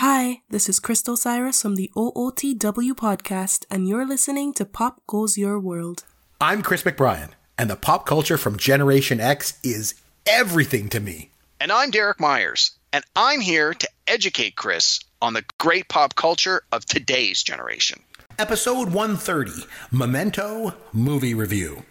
Hi, this is Crystal Cyrus from the OOTW podcast, and you're listening to Pop Goes Your World. I'm Chris McBrien, and the pop culture from Generation X is everything to me. And I'm Derek Myers, and I'm here to educate Chris on the great pop culture of today's generation. Episode 130 Memento Movie Review.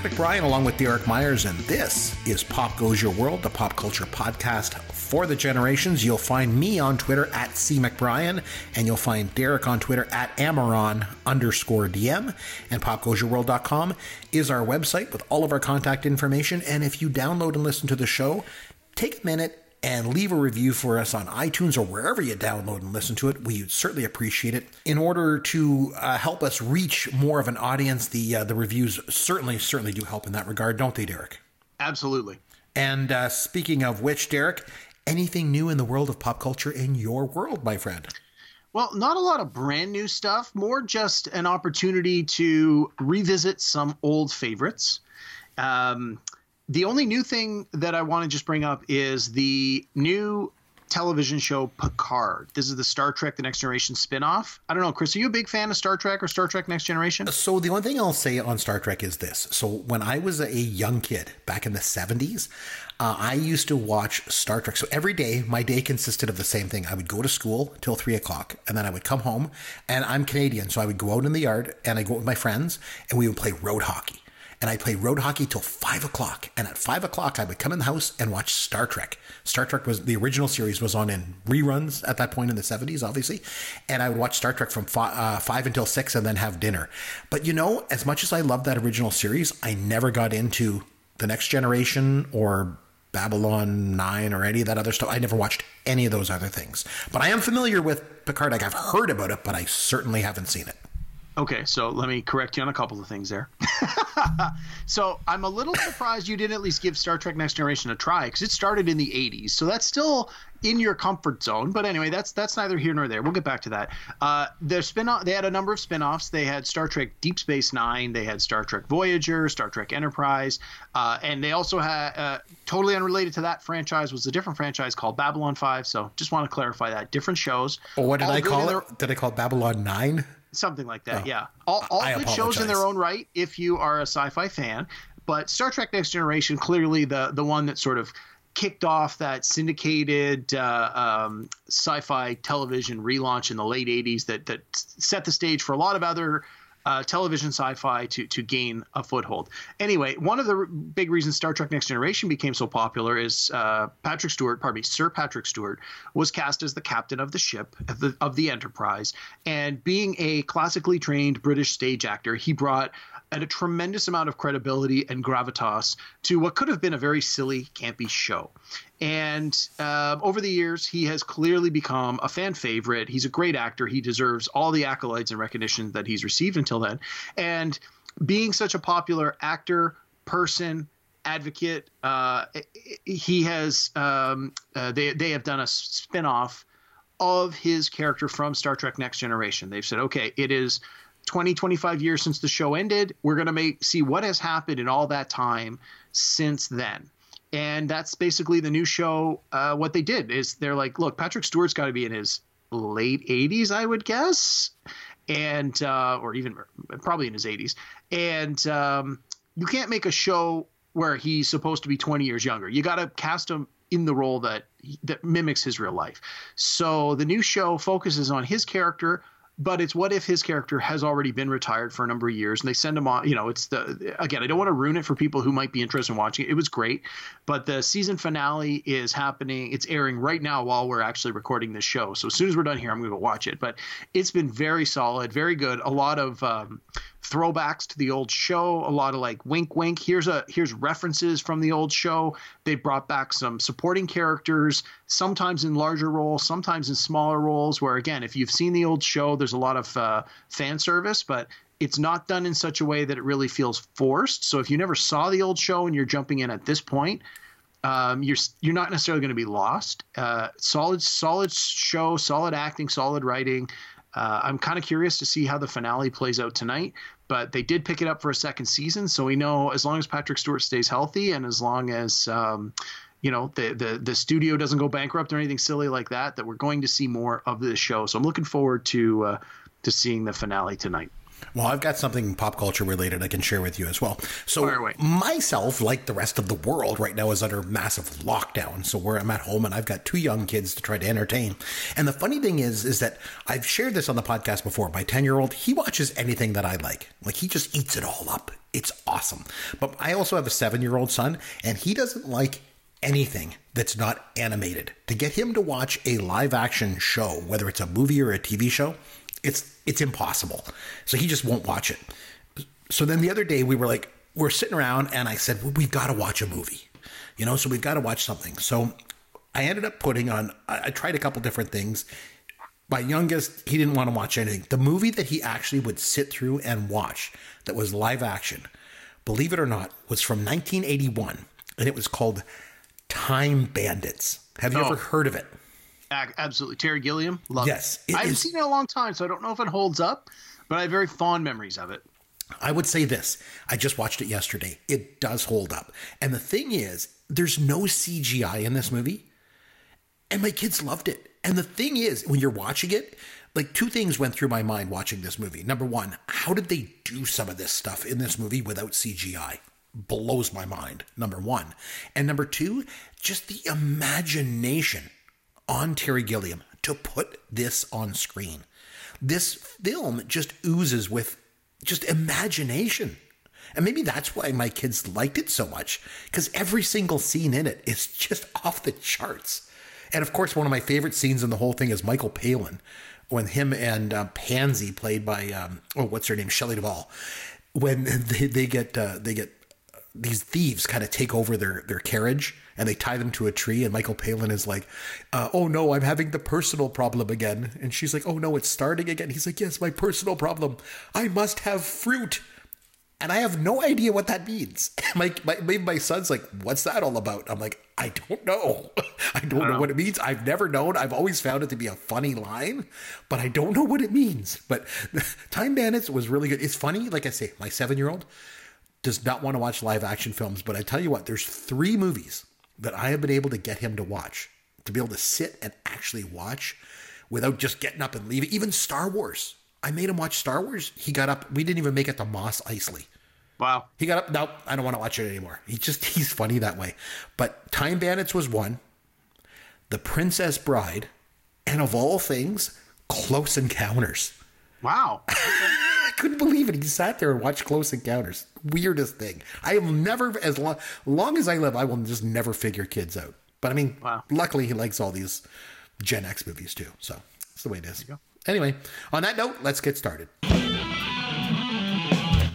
Chris McBrien along with Derek Myers, and this is Pop Goes Your World, the pop culture podcast for the generations. You'll find me on Twitter at C McBrien, and you'll find Derek on Twitter at Amaron underscore DM. And popgoesyourworld.com is our website with all of our contact information. And if you download and listen to the show, take a minute and leave a review for us on iTunes or wherever you download and listen to it. We would certainly appreciate it. In order to uh, help us reach more of an audience, the uh, the reviews certainly certainly do help in that regard, don't they, Derek? Absolutely. And uh, speaking of which, Derek, anything new in the world of pop culture in your world, my friend? Well, not a lot of brand new stuff, more just an opportunity to revisit some old favorites. Um, the only new thing that I want to just bring up is the new television show Picard. This is the Star Trek The Next Generation spin-off. I don't know, Chris, are you a big fan of Star Trek or Star Trek Next Generation? So the only thing I'll say on Star Trek is this. So when I was a young kid back in the 70s, uh, I used to watch Star Trek. So every day, my day consisted of the same thing. I would go to school till three o'clock, and then I would come home. And I'm Canadian, so I would go out in the yard and I go out with my friends, and we would play road hockey. And I'd play road hockey till five o'clock. And at five o'clock, I would come in the house and watch Star Trek. Star Trek was the original series was on in reruns at that point in the 70s, obviously. And I would watch Star Trek from five, uh, five until six and then have dinner. But you know, as much as I loved that original series, I never got into The Next Generation or Babylon 9 or any of that other stuff. I never watched any of those other things. But I am familiar with Picard. Like I've heard about it, but I certainly haven't seen it. Okay, so let me correct you on a couple of things there. so I'm a little surprised you didn't at least give Star Trek Next Generation a try because it started in the 80s. So that's still in your comfort zone. But anyway, that's that's neither here nor there. We'll get back to that. Uh, their spin they had a number of spin-offs. They had Star Trek Deep Space Nine. They had Star Trek Voyager, Star Trek Enterprise, uh, and they also had uh, totally unrelated to that franchise was a different franchise called Babylon Five. So just want to clarify that different shows. Well, what did All I call it? their- Did I call it Babylon 9? Something like that. Oh, yeah, all, all good shows in their own right if you are a sci-fi fan. But Star Trek: Next Generation, clearly the the one that sort of kicked off that syndicated uh, um, sci-fi television relaunch in the late '80s that that set the stage for a lot of other. Uh, television sci-fi to to gain a foothold. Anyway, one of the r- big reasons Star Trek: Next Generation became so popular is uh, Patrick Stewart, pardon me, Sir Patrick Stewart, was cast as the captain of the ship of the, of the Enterprise, and being a classically trained British stage actor, he brought a tremendous amount of credibility and gravitas to what could have been a very silly, campy show. And uh, over the years, he has clearly become a fan favorite. He's a great actor. He deserves all the accolades and recognition that he's received until then. And being such a popular actor, person, advocate, uh, he has um, uh, they they have done a spin-off of his character from Star Trek Next Generation. They've said, okay, it is 20, 25 years since the show ended. We're going to make see what has happened in all that time since then. And that's basically the new show. Uh, what they did is they're like, look, Patrick Stewart's got to be in his late 80s, I would guess, and uh, or even probably in his 80s. And um, you can't make a show where he's supposed to be 20 years younger. You got to cast him in the role that that mimics his real life. So the new show focuses on his character but it's what if his character has already been retired for a number of years and they send him on you know it's the again i don't want to ruin it for people who might be interested in watching it. It was great but the season finale is happening it's airing right now while we're actually recording this show. So as soon as we're done here i'm going to go watch it. But it's been very solid very good. A lot of um, throwbacks to the old show a lot of like wink wink here's a here's references from the old show they brought back some supporting characters sometimes in larger roles sometimes in smaller roles where again if you've seen the old show there's a lot of uh, fan service but it's not done in such a way that it really feels forced so if you never saw the old show and you're jumping in at this point Um, you're you're not necessarily going to be lost. Uh, solid, solid show, solid acting, solid writing. Uh, I'm kind of curious to see how the finale plays out tonight, but they did pick it up for a second season, so we know as long as Patrick Stewart stays healthy and as long as um, you know the, the the studio doesn't go bankrupt or anything silly like that, that we're going to see more of this show. So I'm looking forward to uh, to seeing the finale tonight. Well, I've got something pop culture related I can share with you as well. So, myself, like the rest of the world right now, is under massive lockdown. So, where I'm at home and I've got two young kids to try to entertain. And the funny thing is, is that I've shared this on the podcast before. My 10 year old, he watches anything that I like. Like, he just eats it all up. It's awesome. But I also have a seven year old son, and he doesn't like anything that's not animated. To get him to watch a live action show, whether it's a movie or a TV show, it's it's impossible. So he just won't watch it. So then the other day we were like we're sitting around and I said well, we've got to watch a movie. You know, so we've got to watch something. So I ended up putting on I, I tried a couple different things. My youngest, he didn't want to watch anything. The movie that he actually would sit through and watch that was live action, believe it or not, was from 1981 and it was called Time Bandits. Have you oh. ever heard of it? Absolutely. Terry Gilliam. Love yes. it. I haven't is, seen it in a long time, so I don't know if it holds up, but I have very fond memories of it. I would say this. I just watched it yesterday. It does hold up. And the thing is, there's no CGI in this movie. And my kids loved it. And the thing is, when you're watching it, like two things went through my mind watching this movie. Number one, how did they do some of this stuff in this movie without CGI? Blows my mind, number one. And number two, just the imagination on Terry Gilliam to put this on screen. This film just oozes with just imagination. And maybe that's why my kids liked it so much, because every single scene in it is just off the charts. And of course, one of my favorite scenes in the whole thing is Michael Palin, when him and uh, Pansy, played by um, oh, what's her name, Shelley Duvall, when they, they get uh, they get these thieves kind of take over their their carriage and they tie them to a tree and michael palin is like uh, oh no i'm having the personal problem again. And she's like oh no it's starting again. He's like yes my personal problem. I must have fruit. And i have no idea what that means. My, my, my son's like what's that all about? I'm like i don't know. I don't, know what it means. I've never known. I've always found it to be a funny line but i don't know what it means. But time bandits was really good. It's funny like i say my seven year old does not want to watch live action films, but I tell you what, there's three movies that I have been able to get him to watch, to be able to sit and actually watch without just getting up and leaving. Even Star Wars. I made him watch Star Wars. He got up. We didn't even make it to Mos Eisley. Wow. He got up. No, I don't want to watch it anymore. He just, he's funny that way. But Time Bandits was one. The Princess Bride. And of all things, Close Encounters. Wow. I couldn't believe it. He sat there and watched Close Encounters. Weirdest thing. I will never, as long, long as I live, I will just never figure kids out. But I mean, wow. luckily he likes all these Gen X movies too. So that's the way it is. Anyway, on that note, let's get started.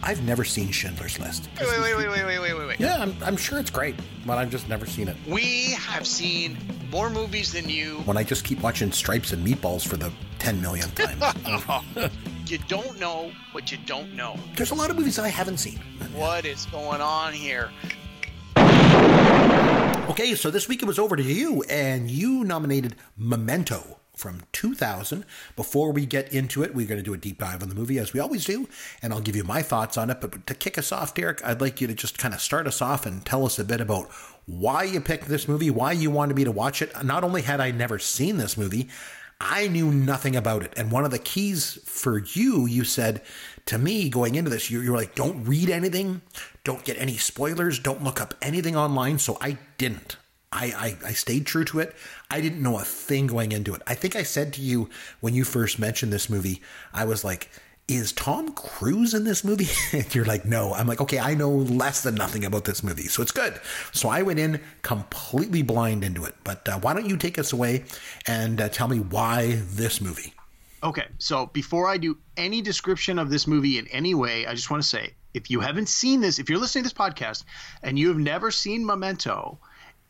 I've never seen Schindler's List. Wait, wait, wait, wait, wait, wait, wait, wait. Yeah, I'm, I'm sure it's great, but I've just never seen it. We have seen more movies than you. When I just keep watching Stripes and Meatballs for the 10 millionth time. you don't know what you don't know. There's a lot of movies I haven't seen. What is going on here? Okay, so this week it was over to you, and you nominated Memento from 2000. Before we get into it, we're going to do a deep dive on the movie as we always do, and I'll give you my thoughts on it. But to kick us off, Derek, I'd like you to just kind of start us off and tell us a bit about why you picked this movie, why you wanted me to watch it. Not only had I never seen this movie, I knew nothing about it. And one of the keys for you, you said to me going into this, you, you were like, don't read anything, don't get any spoilers, don't look up anything online. So I didn't. I, I, I stayed true to it. I didn't know a thing going into it. I think I said to you when you first mentioned this movie, I was like, is Tom Cruise in this movie? and you're like, no. I'm like, okay, I know less than nothing about this movie, so it's good. So I went in completely blind into it. But uh, why don't you take us away and uh, tell me why this movie? Okay, so before I do any description of this movie in any way, I just want to say if you haven't seen this, if you're listening to this podcast and you have never seen Memento,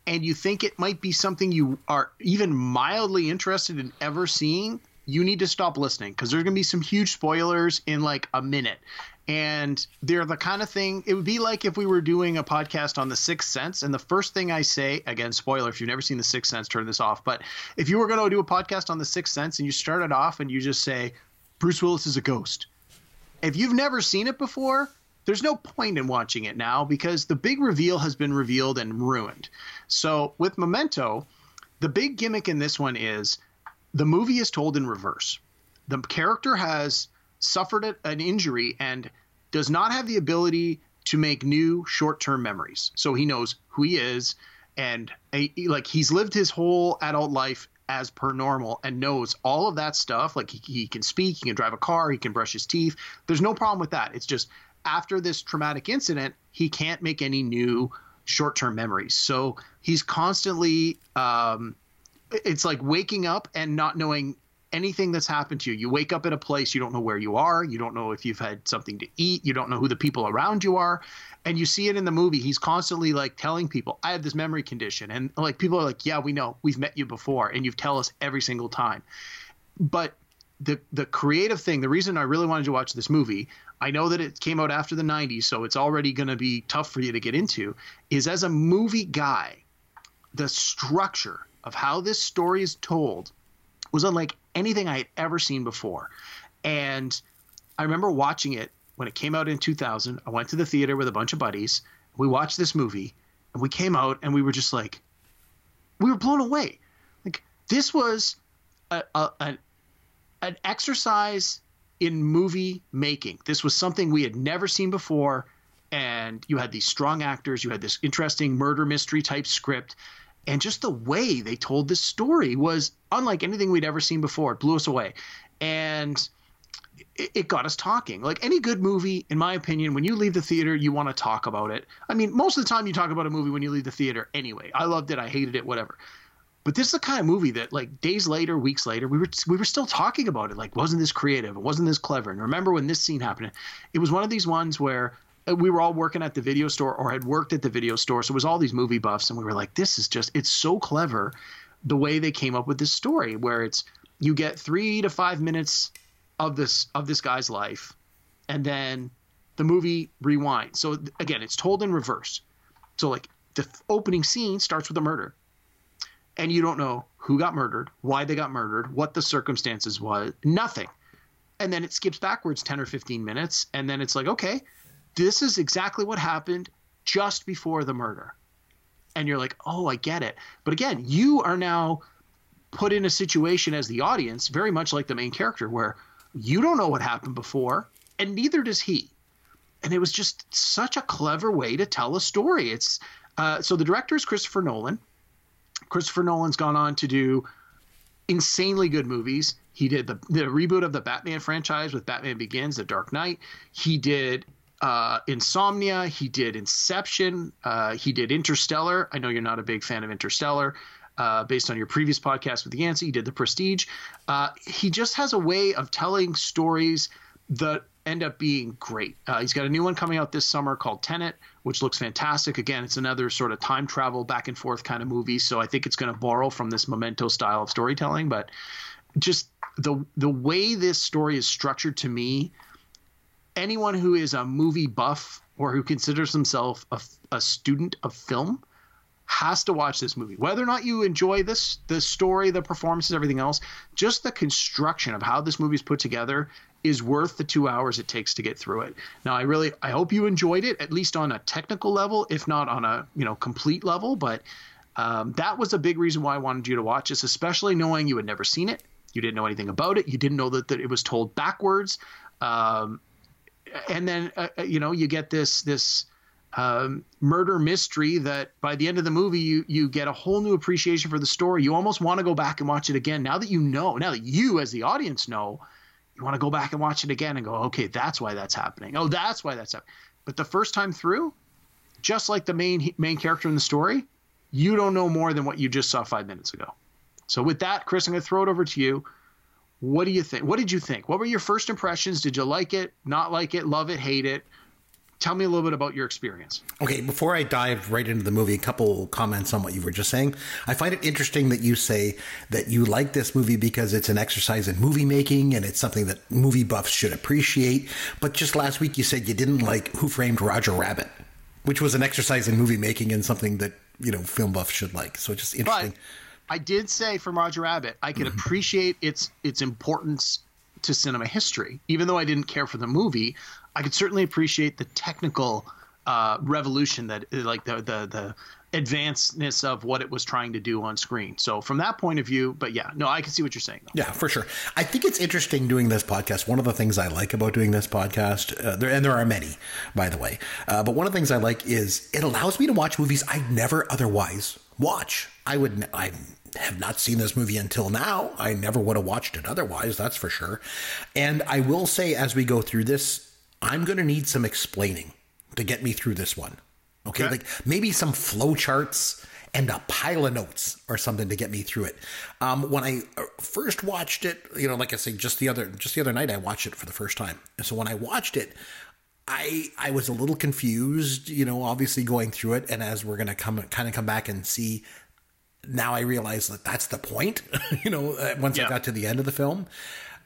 and you think it might be something you are even mildly interested in ever seeing, you need to stop listening because there's going to be some huge spoilers in like a minute. and they're the kind of thing it would be like if we were doing a podcast on the sixth sense and the first thing i say again spoiler if you've never seen the sixth sense turn this off but if you were going to do a podcast on the sixth sense and you started off and you just say bruce willis is a ghost if you've never seen it before there's no point in watching it now because the big reveal has been revealed and ruined so with memento the big gimmick in this one is the movie is told in reverse the character has suffered an injury and does not have the ability to make new short-term memories. So he knows who he is and a, like he's lived his whole adult life as per normal and knows all of that stuff. Like he, he can speak, he can drive a car, he can brush his teeth. There's no problem with that. It's just after this traumatic incident, he can't make any new short-term memories. So he's constantly um, it's like waking up and not knowing anything that's happened to you. You wake up in a place, you don't know where you are, you don't know if you've had something to eat, you don't know who the people around you are. And you see it in the movie. He's constantly like telling people, I have this memory condition. And like people are like, Yeah, we know, we've met you before, and you've tell us every single time. But the the creative thing, the reason I really wanted to watch this movie, I know that it came out after the 90s, so it's already going to be tough for you to get into, is as a movie guy, the structure of how this story is told was unlike anything I had ever seen before. And I remember watching it when it came out in 2000. I went to the theater with a bunch of buddies. We watched this movie and we came out and we were just like, we were blown away. Like, this was a, a, a an exercise in movie making. This was something we had never seen before. And you had these strong actors, you had this interesting murder mystery type script and just the way they told this story was unlike anything we'd ever seen before. It blew us away, and it, got us talking. Like any good movie, in my opinion, when you leave the theater, you want to talk about it. I mean, most of the time you talk about a movie when you leave the theater anyway. I loved it, I hated it, whatever. But this is the kind of movie that, like, days later, weeks later, we were we were still talking about it. Like, wasn't this creative? Wasn't this clever? And remember when this scene happened? It was one of these ones where Uh, we were all working at the video store or had worked at the video store. So it was all these movie buffs. And we were like, this is just, it's so clever the way they came up with this story where it's, you get three to five minutes of this, of this guy's life. And then the movie rewinds. So again, it's told in reverse. So like the opening scene starts with a murder and you don't know who got murdered, why they got murdered, what the circumstances was, nothing. And then it skips backwards 10 or 15 minutes. And then it's like, okay, this is exactly what happened just before the murder. And you're like, oh, I get it. But again, you are now put in a situation as the audience, very much like the main character, where you don't know what happened before, and neither does he. And it was just such a clever way to tell a story. It's uh, so the director is Christopher Nolan. Christopher Nolan's gone on to do insanely good movies. He did the, the reboot of the Batman franchise with Batman Begins, The Dark Knight. He did uh, Insomnia. He did Inception. Uh, he did Interstellar. I know you're not a big fan of Interstellar. Uh, based on your previous podcast with Yancey, he did The Prestige. Uh, he just has a way of telling stories that end up being great. Uh, he's got a new one coming out this summer called Tenet, which looks fantastic. Again, it's another sort of time travel back and forth kind of movie. So I think it's going to borrow from this memento style of storytelling. But just the the way this story is structured to me anyone who is a movie buff or who considers himself a, a student of film has to watch this movie. Whether or not you enjoy this, the story, the performances, everything else, just the construction of how this movie is put together is worth the two hours it takes to get through it. Now, I really, I hope you enjoyed it, at least on a technical level, if not on a you know complete level. But um, that was a big reason why I wanted you to watch this, especially knowing you had never seen it, you didn't know anything about it, you didn't know that, that it was told backwards. Um, and then uh, uh, you know you get this this um, murder mystery that by the end of the movie you you get a whole new appreciation for the story. You almost want to go back and watch it again now that you know. Now that you as the audience know, you want to go back and watch it again and go, okay, that's why that's happening. Oh, that's why that's happening. But the first time through, just like the main main character in the story, you don't know more than what you just saw five minutes ago. So with that, Chris, I'm going to throw it over to you. What do you think? What did you think? What were your first impressions? Did you like it, not like it, love it, hate it? tell me a little bit about your experience. Okay, before I dive right into the movie, a couple comments on what you were just saying. I find it interesting that you say that you like this movie because it's an exercise in movie making and it's something that movie buffs should appreciate. But just last week you said you didn't like Who Framed Roger Rabbit, which was an exercise in movie making and something that, you know, film buffs should like. So it's just interesting. But I did say from Roger Rabbit, I could appreciate its its importance to cinema history. Even though I didn't care for the movie, I could certainly appreciate the technical uh, revolution that, like the the the advancedness of what it was trying to do on screen. So from that point of view, but yeah, no, I can see what you're saying. Though. Yeah, for sure. I think it's interesting doing this podcast. One of the things I like about doing this podcast, uh, there, and there are many, by the way, uh, but one of the things I like is it allows me to watch movies I never otherwise watch. I would, I have not seen this movie until now. I never would have watched it otherwise, that's for sure. And I will say, as we go through this I'm going to need some explaining to get me through this one. Okay? okay. Like maybe some flow charts and a pile of notes or something to get me through it. Um, when I uh, first watched it, you know, like I say, just the other just the other night, I watched it for the first time. And so when I watched it, I I was a little confused, you know, obviously going through it. And as we're gonna come kind of come back and see, now I realize that that's the point. you know, uh, once yeah. I got to the end of the film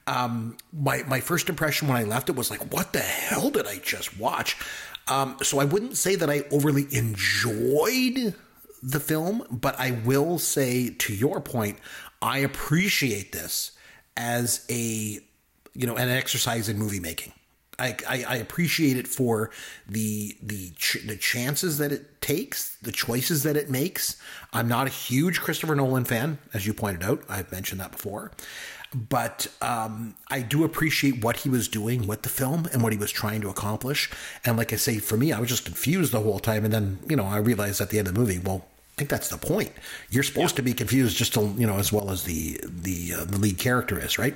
um, my my first impression when I left it was like, what the hell did I just watch? Um, so I wouldn't say that I overly enjoyed the film, but I will say, to your point, I appreciate this as a you know an exercise in movie making. I, I, I appreciate it for the the ch- the chances that it takes, the choices that it makes. I'm not a huge Christopher Nolan fan, as you pointed out. I've mentioned that before but um, I do appreciate what he was doing with the film and what he was trying to accomplish. And like I say, for me, I was just confused the whole time. And then, you know, I realized at the end of the movie, well, think that's the point. You're supposed yeah. to be confused just to, you know, as well as the the uh, the lead character is, right?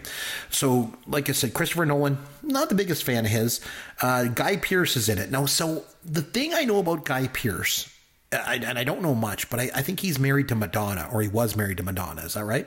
So, like I said, Christopher Nolan, not the biggest fan of his. Uh, Guy Pearce is in it now. So the thing I know about Guy Pearce, I, and I don't know much, but I, I, think he's married to Madonna, or he was married to Madonna. Is that right?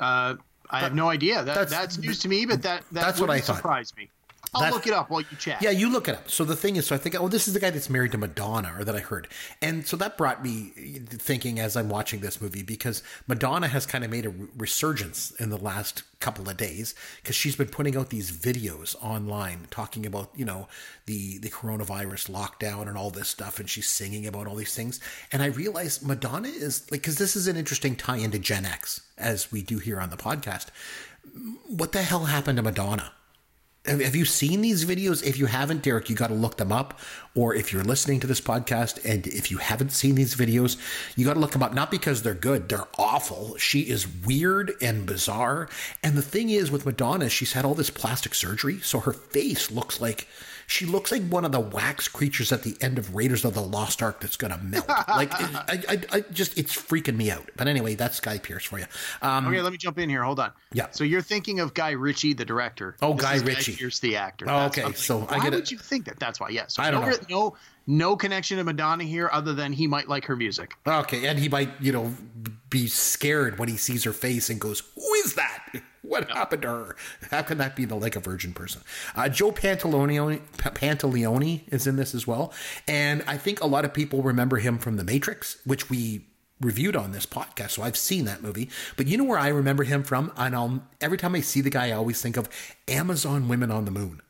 Uh, I have no idea. That, that's, that's news to me, but that, that that's what I thought. Surprised me. I'll that, look it up while you chat. Yeah, you look it up. So the thing is, so I think, oh, this is the guy that's married to Madonna, or that I heard, and so that brought me thinking as I'm watching this movie because Madonna has kind of made a resurgence in the last couple of days because she's been putting out these videos online talking about you know the the coronavirus lockdown and all this stuff, and she's singing about all these things, and I realized Madonna is like because this is an interesting tie into Gen X as we do here on the podcast. What the hell happened to Madonna? Have you seen these videos? If you haven't, Derek, you got to look them up. Or if you're listening to this podcast and if you haven't seen these videos, you got to look them up. Not because they're good, they're awful. She is weird and bizarre. And the thing is, with Madonna, she's had all this plastic surgery. So her face looks like she looks like one of the wax creatures at the end of Raiders of the Lost Ark that's going to melt. like, I, I, I, just, it's freaking me out. But anyway, that's Guy Pearce for you. Um, okay, let me jump in here. Hold on. Yeah. So you're thinking of Guy Ritchie, the director. Oh, this Guy Ritchie. Guy Pearce, the actor. Oh, okay. So why I get would you think that? That's why. Yes. Yeah. So I don't no, know. No, no connection to Madonna here, other than he might like her music. Okay, and he might, you know, be scared when he sees her face and goes, "Who is that?" What happened to her? How can that be the like a virgin person? Uh, Joe Pantoliano, Pantoliano is in this as well, and I think a lot of people remember him from The Matrix, which we reviewed on this podcast. So I've seen that movie, but you know where I remember him from? And I'll, every time I see the guy, I always think of Amazon Women on the Moon.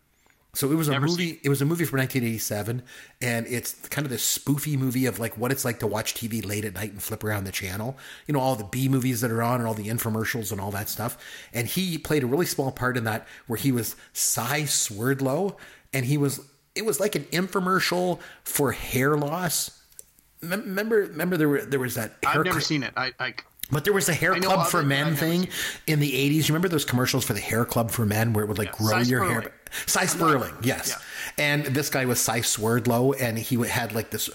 So it was a Never movie. Seen. It was a movie from 1987, and it's kind of this spoofy movie of like what it's like to watch TV late at night and flip around the channel. You know, all the B movies that are on and all the infomercials and all that stuff. And he played a really small part in that, where he was Cy Swerdlow, and he was. It was like an infomercial for hair loss. Remember, remember there were there was that. I've never seen it. I, I but there was a hair club for men thing in the 80s. You remember those commercials for the hair club for men where it would like yeah, grow your hair? Sy Sperling, yes. Yeah. And this guy was Cy Swerdlow, and he had like this.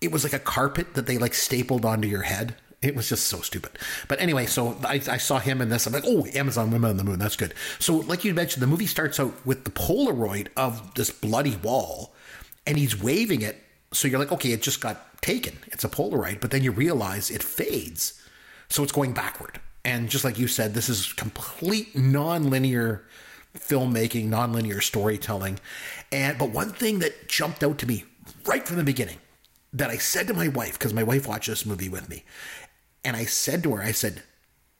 It was like a carpet that they like stapled onto your head. It was just so stupid. But anyway, so I, I, saw him in this. I'm like, oh, Amazon Women on the Moon. That's good. So, like you mentioned, the movie starts out with the Polaroid of this bloody wall, and he's waving it. So you're like, okay, it just got taken. It's a Polaroid. But then you realize it fades so it's going backward. And just like you said, this is complete non-linear filmmaking, nonlinear storytelling. And but one thing that jumped out to me right from the beginning that I said to my wife, because my wife watched this movie with me, and I said to her, I said,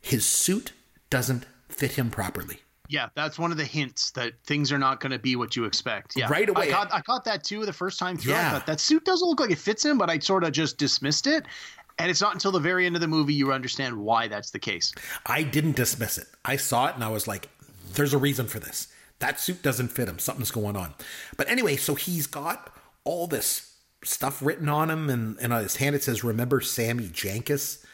his suit doesn't fit him properly. Yeah, that's one of the hints that things are not going to be what you expect. Yeah, Right away. I caught, I caught that too the first time through. Yeah. I thought that suit doesn't look like it fits him, but I sort of just dismissed it. And it's not until the very end of the movie you understand why that's the case. I didn't dismiss it. I saw it and I was like, there's a reason for this. That suit doesn't fit him. Something's going on. But anyway, so he's got all this stuff written on him, and, and on his hand it says, Remember Sammy Jankis?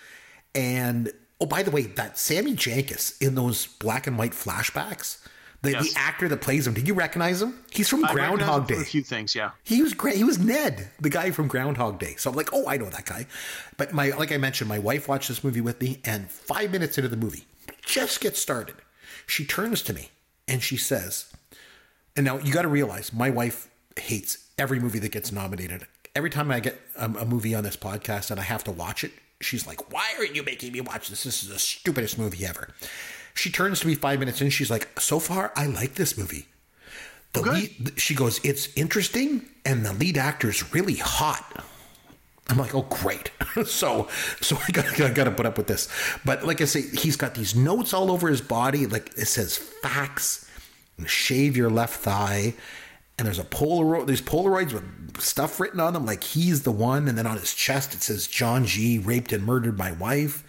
And oh, by the way, that Sammy Jankis in those black and white flashbacks, the, Yes. the actor that plays him, did you recognize him? He's from I Groundhog Day. A few things, yeah. He was great. He was Ned, the guy from Groundhog Day. So I'm like, oh, I know that guy. But my, like I mentioned, my wife watched this movie with me, and five minutes into the movie, just gets started, she turns to me and she says, and now you got to realize my wife hates every movie that gets nominated. Every time I get a, a movie on this podcast and I have to watch it, she's like, "Why are you making me watch this? This is the stupidest movie ever." She turns to me five minutes in. She's like, "So far, I like this movie." The Good. lead, she goes, "It's interesting, and the lead actor's really hot." I'm like, "Oh, great!" so, so I got, I got to put up with this. But like I say, he's got these notes all over his body. Like it says, "Facts." shave your left thigh. And there's a Polaroid, there's Polaroids with stuff written on them, like he's the one. And then on his chest, it says, John G. raped and murdered my wife.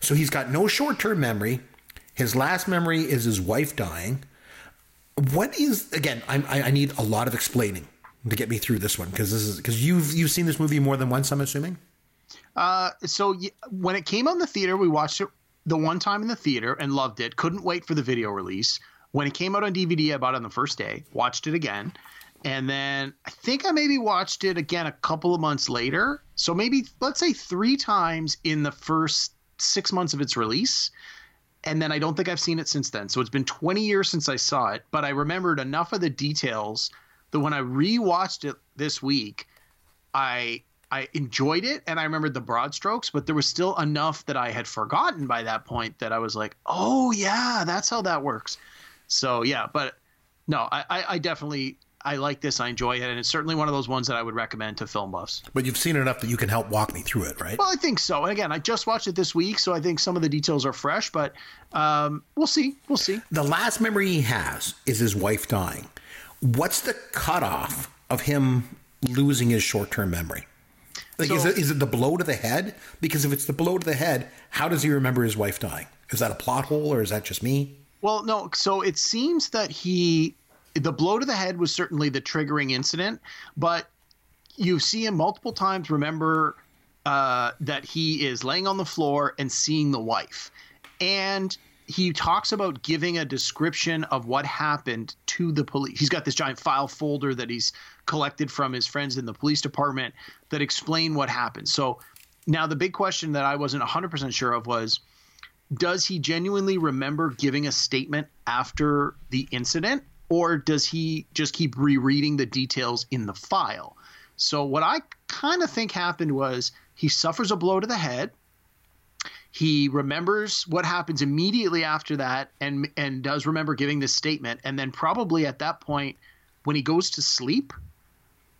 So he's got no short term memory. His last memory is his wife dying. What is, again, I I need a lot of explaining to get me through this one because this is, because you've, you've seen this movie more than once, I'm assuming? Uh, so y- when it came out in the theater, we watched it the one time in the theater and loved it. Couldn't wait for the video release. When it came out on DVD, I bought it on the first day. Watched it again, and then I think I maybe watched it again a couple of months later. So maybe let's say three times in the first six months of its release. And then I don't think I've seen it since then. So it's been 20 years since I saw it, but I remembered enough of the details that when I rewatched it this week, I I enjoyed it and I remembered the broad strokes, but there was still enough that I had forgotten by that point that I was like, oh yeah, that's how that works. So yeah, but no, I, I, I definitely I like this. I enjoy it, and it's certainly one of those ones that I would recommend to film buffs. But you've seen enough that you can help walk me through it, right? Well, I think so. And again, I just watched it this week, so I think some of the details are fresh, but um, we'll see. We'll see. The last memory he has is his wife dying. What's the cutoff of him losing his short term memory? Like, is, it, is it the blow to the head? Because if it's the blow to the head, how does he remember his wife dying? Is that a plot hole or is that just me? Well, no. So it seems that he, the blow to the head was certainly the triggering incident, but you see him multiple times remember uh, that he is laying on the floor and seeing the wife. And he talks about giving a description of what happened to the police. He's got this giant file folder that he's collected from his friends in the police department that explain what happened. So now the big question that I wasn't 100% sure of was does he genuinely remember giving a statement after the incident or does he just keep rereading the details in the file so what i kind of think happened was he suffers a blow to the head he remembers what happens immediately after that and and does remember giving this statement and then probably at that point when he goes to sleep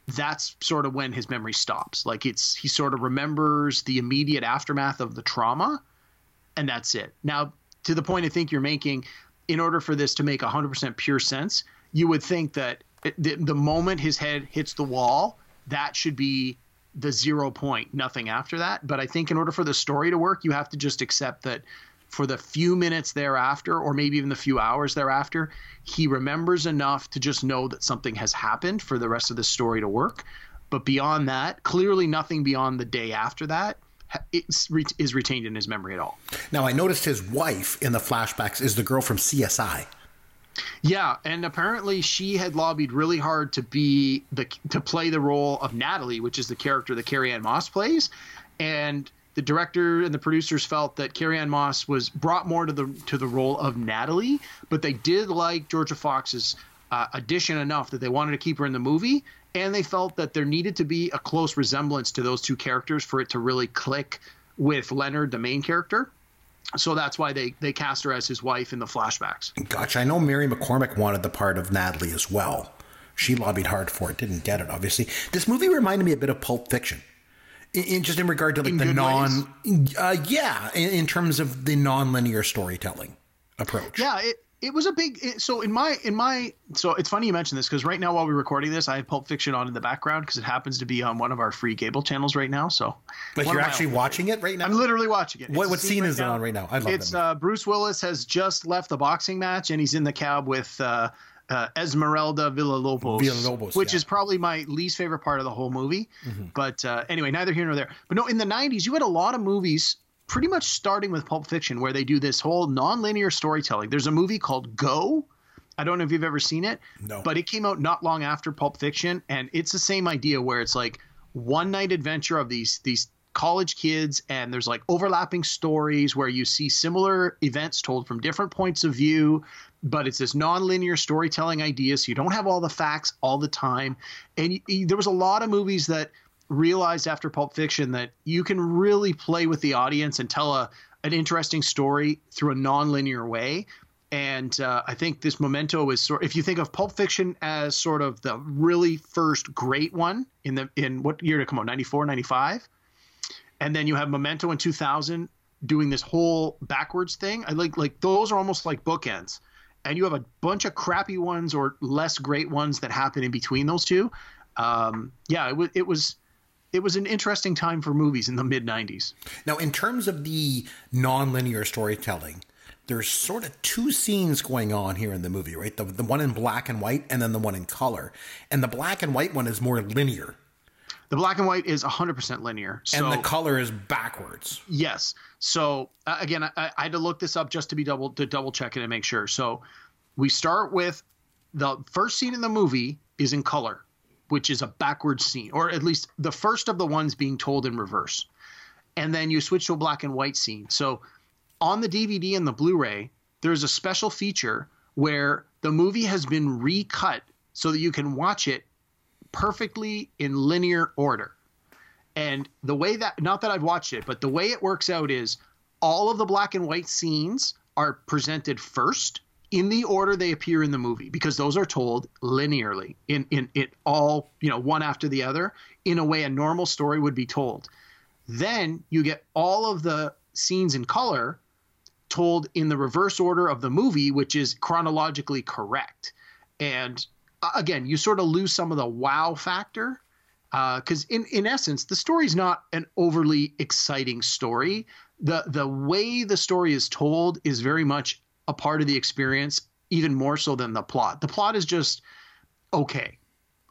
that's sort of when his memory stops like it's he sort of remembers the immediate aftermath of the trauma and that's it. Now, to the point I think you're making, in order for this to make 100% pure sense, you would think that the, the moment his head hits the wall, that should be the zero point, nothing after that. But I think in order for the story to work, you have to just accept that for the few minutes thereafter, or maybe even the few hours thereafter, he remembers enough to just know that something has happened for the rest of the story to work. But beyond that, clearly nothing beyond the day after that is retained in his memory at all. Now, I noticed his wife in the flashbacks is the girl from CSI. Yeah, and apparently she had lobbied really hard to be the to play the role of Natalie, which is the character that Carrie Ann Moss plays, and the director and the producers felt that Carrie Ann Moss was brought more to the to the role of Natalie, but they did like Jorja Fox's uh, addition enough that they wanted to keep her in the movie, and they felt that there needed to be a close resemblance to those two characters for it to really click with Leonard, the main character. So that's why they they cast her as his wife in the flashbacks. Gotcha. I know Mary McCormack wanted the part of Natalie as well. She lobbied hard for it, didn't get it, obviously. This movie reminded me a bit of Pulp Fiction. In, in just in regard to like In the non, uh, yeah, in, in terms of the non-linear storytelling approach. Yeah, it it was a big. It, so in my in my so it's funny you mentioned this because right now while we're recording this, I have Pulp Fiction on in the background because it happens to be on one of our free cable channels right now. So like you're actually watching it right now. I'm literally watching it. What- what a scene is it on right now? I love it. It's uh, Bruce Willis has just left the boxing match and he's in the cab with uh, uh, Esmeralda Villalobos, Villalobos, which yeah. is probably my least favorite part of the whole movie. But uh, anyway, neither here nor there. But no, in the '90s, you had a lot of movies. Pretty much starting with Pulp Fiction, where they do this whole non-linear storytelling. There's a movie called Go. I don't know if you've ever seen it, No. but it came out not long after Pulp Fiction, and it's the same idea where it's like one night adventure of these these college kids, and there's like overlapping stories where you see similar events told from different points of view, but it's this non-linear storytelling idea, so you don't have all the facts all the time. And there was a lot of movies that realized after Pulp Fiction that you can really play with the audience and tell a an interesting story through a non-linear way. And uh, I think this Memento is sort. If you think of Pulp Fiction as sort of the really first great one in the in what year to come out, 94, 95? and then you have Memento in 2000 doing this whole backwards thing. I like like those are almost like bookends, and you have a bunch of crappy ones or less great ones that happen in between those two. Um, yeah, it was it was it was an interesting time for movies in the mid 90s. Now, in terms of the non-linear storytelling, there's sort of two scenes going on here in the movie, right? The, the one in black and white, and then the one in color. And the black and white one is more linear, The black and white is 100% linear. So and the color is backwards. Yes. So uh, again, I, I had to look this up just to be double to double check it and make sure. So we start with the first scene in the movie is in color, which is a backwards scene, or at least the first of the ones being told in reverse. And then you switch to a black and white scene. So on the DVD and the Blu-ray, there's a special feature where the movie has been recut so that you can watch it perfectly in linear order. And the way that, not that I've watched it, but the way it works out is all of the black and white scenes are presented first in the order they appear in the movie because those are told linearly in, in it all, you know, one after the other in a way a normal story would be told. Then you get all of the scenes in color told in the reverse order of the movie, which is chronologically correct. And uh, again, you sort of lose some of the wow factor because in in essence, the story's not an overly exciting story. the The way the story is told is very much a part of the experience, even more so than the plot. The plot is just okay,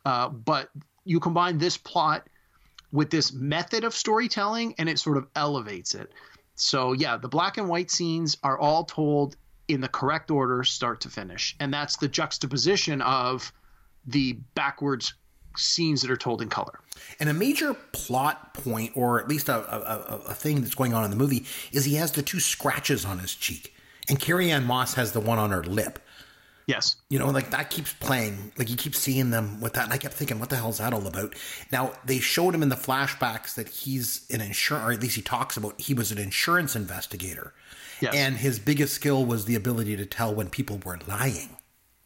uh, but you combine this plot with this method of storytelling, and it sort of elevates it. So yeah, the black and white scenes are all told in the correct order, start to finish, and that's the juxtaposition of the backwards scenes that are told in color. And a major plot point, or at least a, a, a- thing that's going on in the movie, is he has the two scratches on his cheek, and Carrie Ann Moss has the one on her lip. Yes. You know, like that keeps playing. Like you keep seeing them with that. And I kept thinking, what the hell is that all about? Now, they showed him in the flashbacks that he's an insurance, or at least he talks about he was an insurance investigator. Yes. And his biggest skill was the ability to tell when people were lying,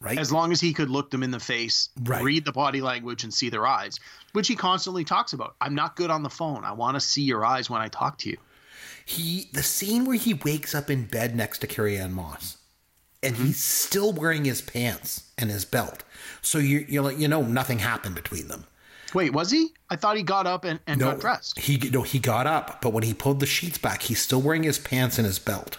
right? As long as he could look them in the face, Right. read the body language, and see their eyes, which he constantly talks about. I'm not good on the phone. I want to see your eyes when I talk to you. He, the scene where he wakes up in bed next to Carrie Ann Moss and Mm-hmm. he's still wearing his pants and his belt. So you, you're you know, nothing happened between them. Wait, was he? I thought he got up and, and got dressed. He no, he got up, but when he pulled the sheets back, he's still wearing his pants and his belt.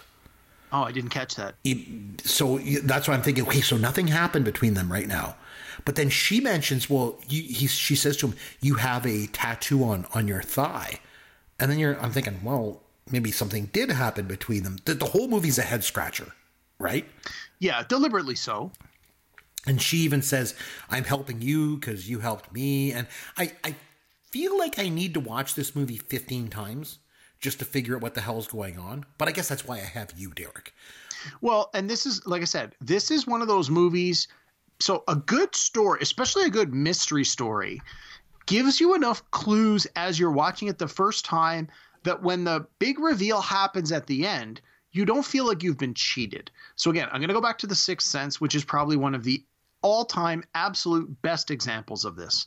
Oh, I didn't catch that. It, so that's why I'm thinking. Okay, so nothing happened between them right now. But then she mentions, well, you, he, she says to him, "You have a tattoo on on your thigh," and then you're, I'm thinking, well, maybe something did happen between them. The, the whole movie's a head scratcher, right? Yeah, deliberately so. And she even says, I'm helping you because you helped me. And I, I feel like I need to watch this movie 15 times just to figure out what the hell's going on. But I guess that's why I have you, Derek. Well, and this is like I said, this is one of those movies. So a good story, especially a good mystery story, gives you enough clues as you're watching it the first time that when the big reveal happens at the end, you don't feel like you've been cheated. So again, I'm going to go back to The Sixth Sense, which is probably one of the all-time absolute best examples of this.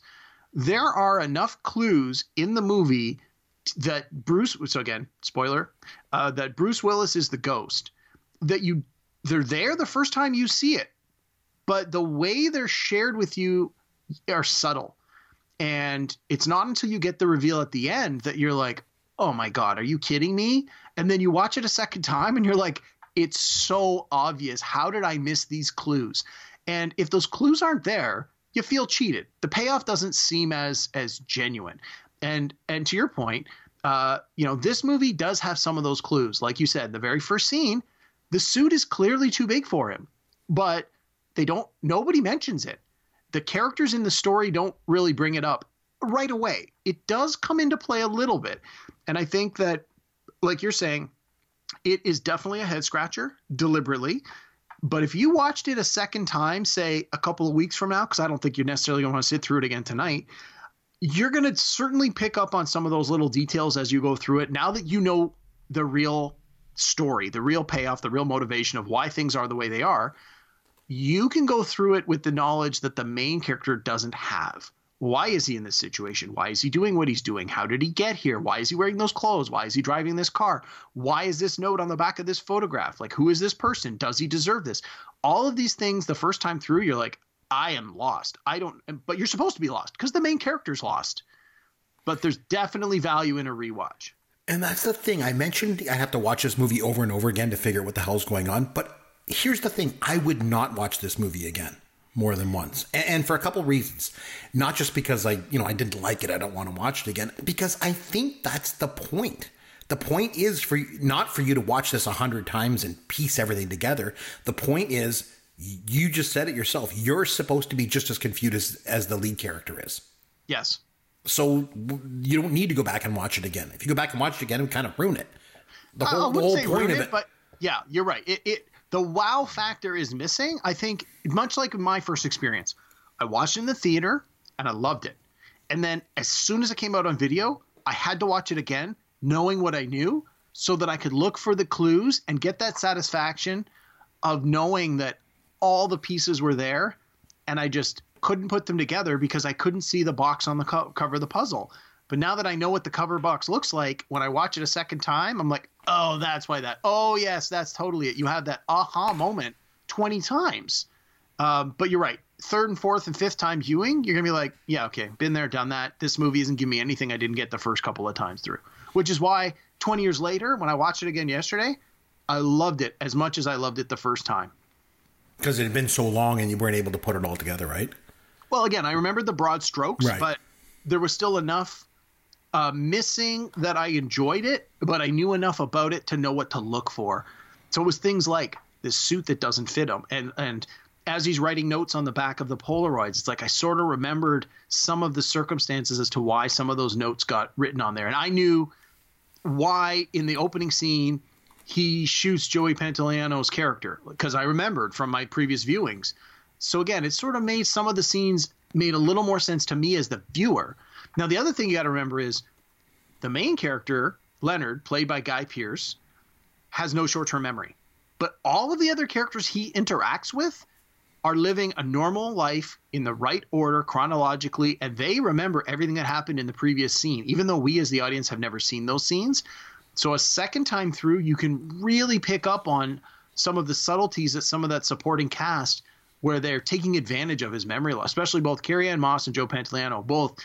There are enough clues in the movie that Bruce. So again, spoiler, uh, that Bruce Willis is the ghost. That you they're there the first time you see it, but the way they're shared with you are subtle. And it's not until you get the reveal at the end that you're like, oh my God, are you kidding me? And then you watch it a second time and you're like, it's so obvious. How did I miss these clues? And if those clues aren't there, you feel cheated. The payoff doesn't seem as as genuine. And and to your point, uh, you know, this movie does have some of those clues. Like you said, the very first scene, the suit is clearly too big for him, but they don't. Nobody mentions it. The characters in the story don't really bring it up right away. It does come into play a little bit, and I think that, like you're saying, it is definitely a head scratcher deliberately. But if you watched it a second time, say a couple of weeks from now, because I don't think you're necessarily going to want to sit through it again tonight, you're going to certainly pick up on some of those little details as you go through it. Now that you know the real story, the real payoff, the real motivation of why things are the way they are, you can go through it with the knowledge that the main character doesn't have. Why is he in this situation? Why is he doing what he's doing? How did he get here? Why is he wearing those clothes? Why is he driving this car? Why is this note on the back of this photograph? Like, who is this person? Does he deserve this? All of these things, the first time through, you're like, I am lost. I don't, but you're supposed to be lost because the main character's lost. But there's definitely value in a rewatch. And that's the thing. I mentioned I have to watch this movie over and over again to figure out what the hell's going on. But here's the thing I would not watch this movie again more than once. And, for a couple reasons. Not just because I, you know, I didn't like it, I don't want to watch it again, because I think that's the point. The point is for not for you to watch this a hundred times and piece everything together. The point is you just said it yourself. You're supposed to be just as confused as, as the lead character is. Yes. So you don't need to go back and watch it again. If you go back and watch it again, it would kind of ruin it. The whole, the whole point of it, it, but yeah, you're right. It, it the wow factor is missing. I think much like my first experience, I watched it in the theater and I loved it. And then as soon as it came out on video, I had to watch it again, knowing what I knew, so that I could look for the clues and get that satisfaction of knowing that all the pieces were there and I just couldn't put them together because I couldn't see the box on the co- cover of the puzzle. But now that I know what the cover box looks like, when I watch it a second time, I'm like, oh, that's why that. Oh, yes, that's totally it. You have that aha moment 20 times. Um, but you're right. Third and fourth and fifth time viewing, you're going to be like, yeah, okay, been there, done that. This movie isn't giving me anything I didn't get the first couple of times through. Which is why 20 years later, when I watched it again yesterday, I loved it as much as I loved it the first time. Because it had been so long and you weren't able to put it all together, right? Well, again, I remembered the broad strokes, right. but there was still enough uh, missing that I enjoyed it, but I knew enough about it to know what to look for. So it was things like this suit that doesn't fit him, and and as he's writing notes on the back of the Polaroids, it's like I sort of remembered some of the circumstances as to why some of those notes got written on there, and I knew why in the opening scene he shoots Joey Pantoliano's character because I remembered from my previous viewings. So again, it sort of made some of the scenes made a little more sense to me as the viewer now, the other thing you got to remember is the main character, Leonard, played by Guy Pearce, has no short term memory. But all of the other characters he interacts with are living a normal life in the right order chronologically, and they remember everything that happened in the previous scene, even though we as the audience have never seen those scenes. So, a second time through, you can really pick up on some of the subtleties that some of that supporting cast where they're taking advantage of his memory loss, especially both Carrie-Anne Moss and Joe Pantoliano, both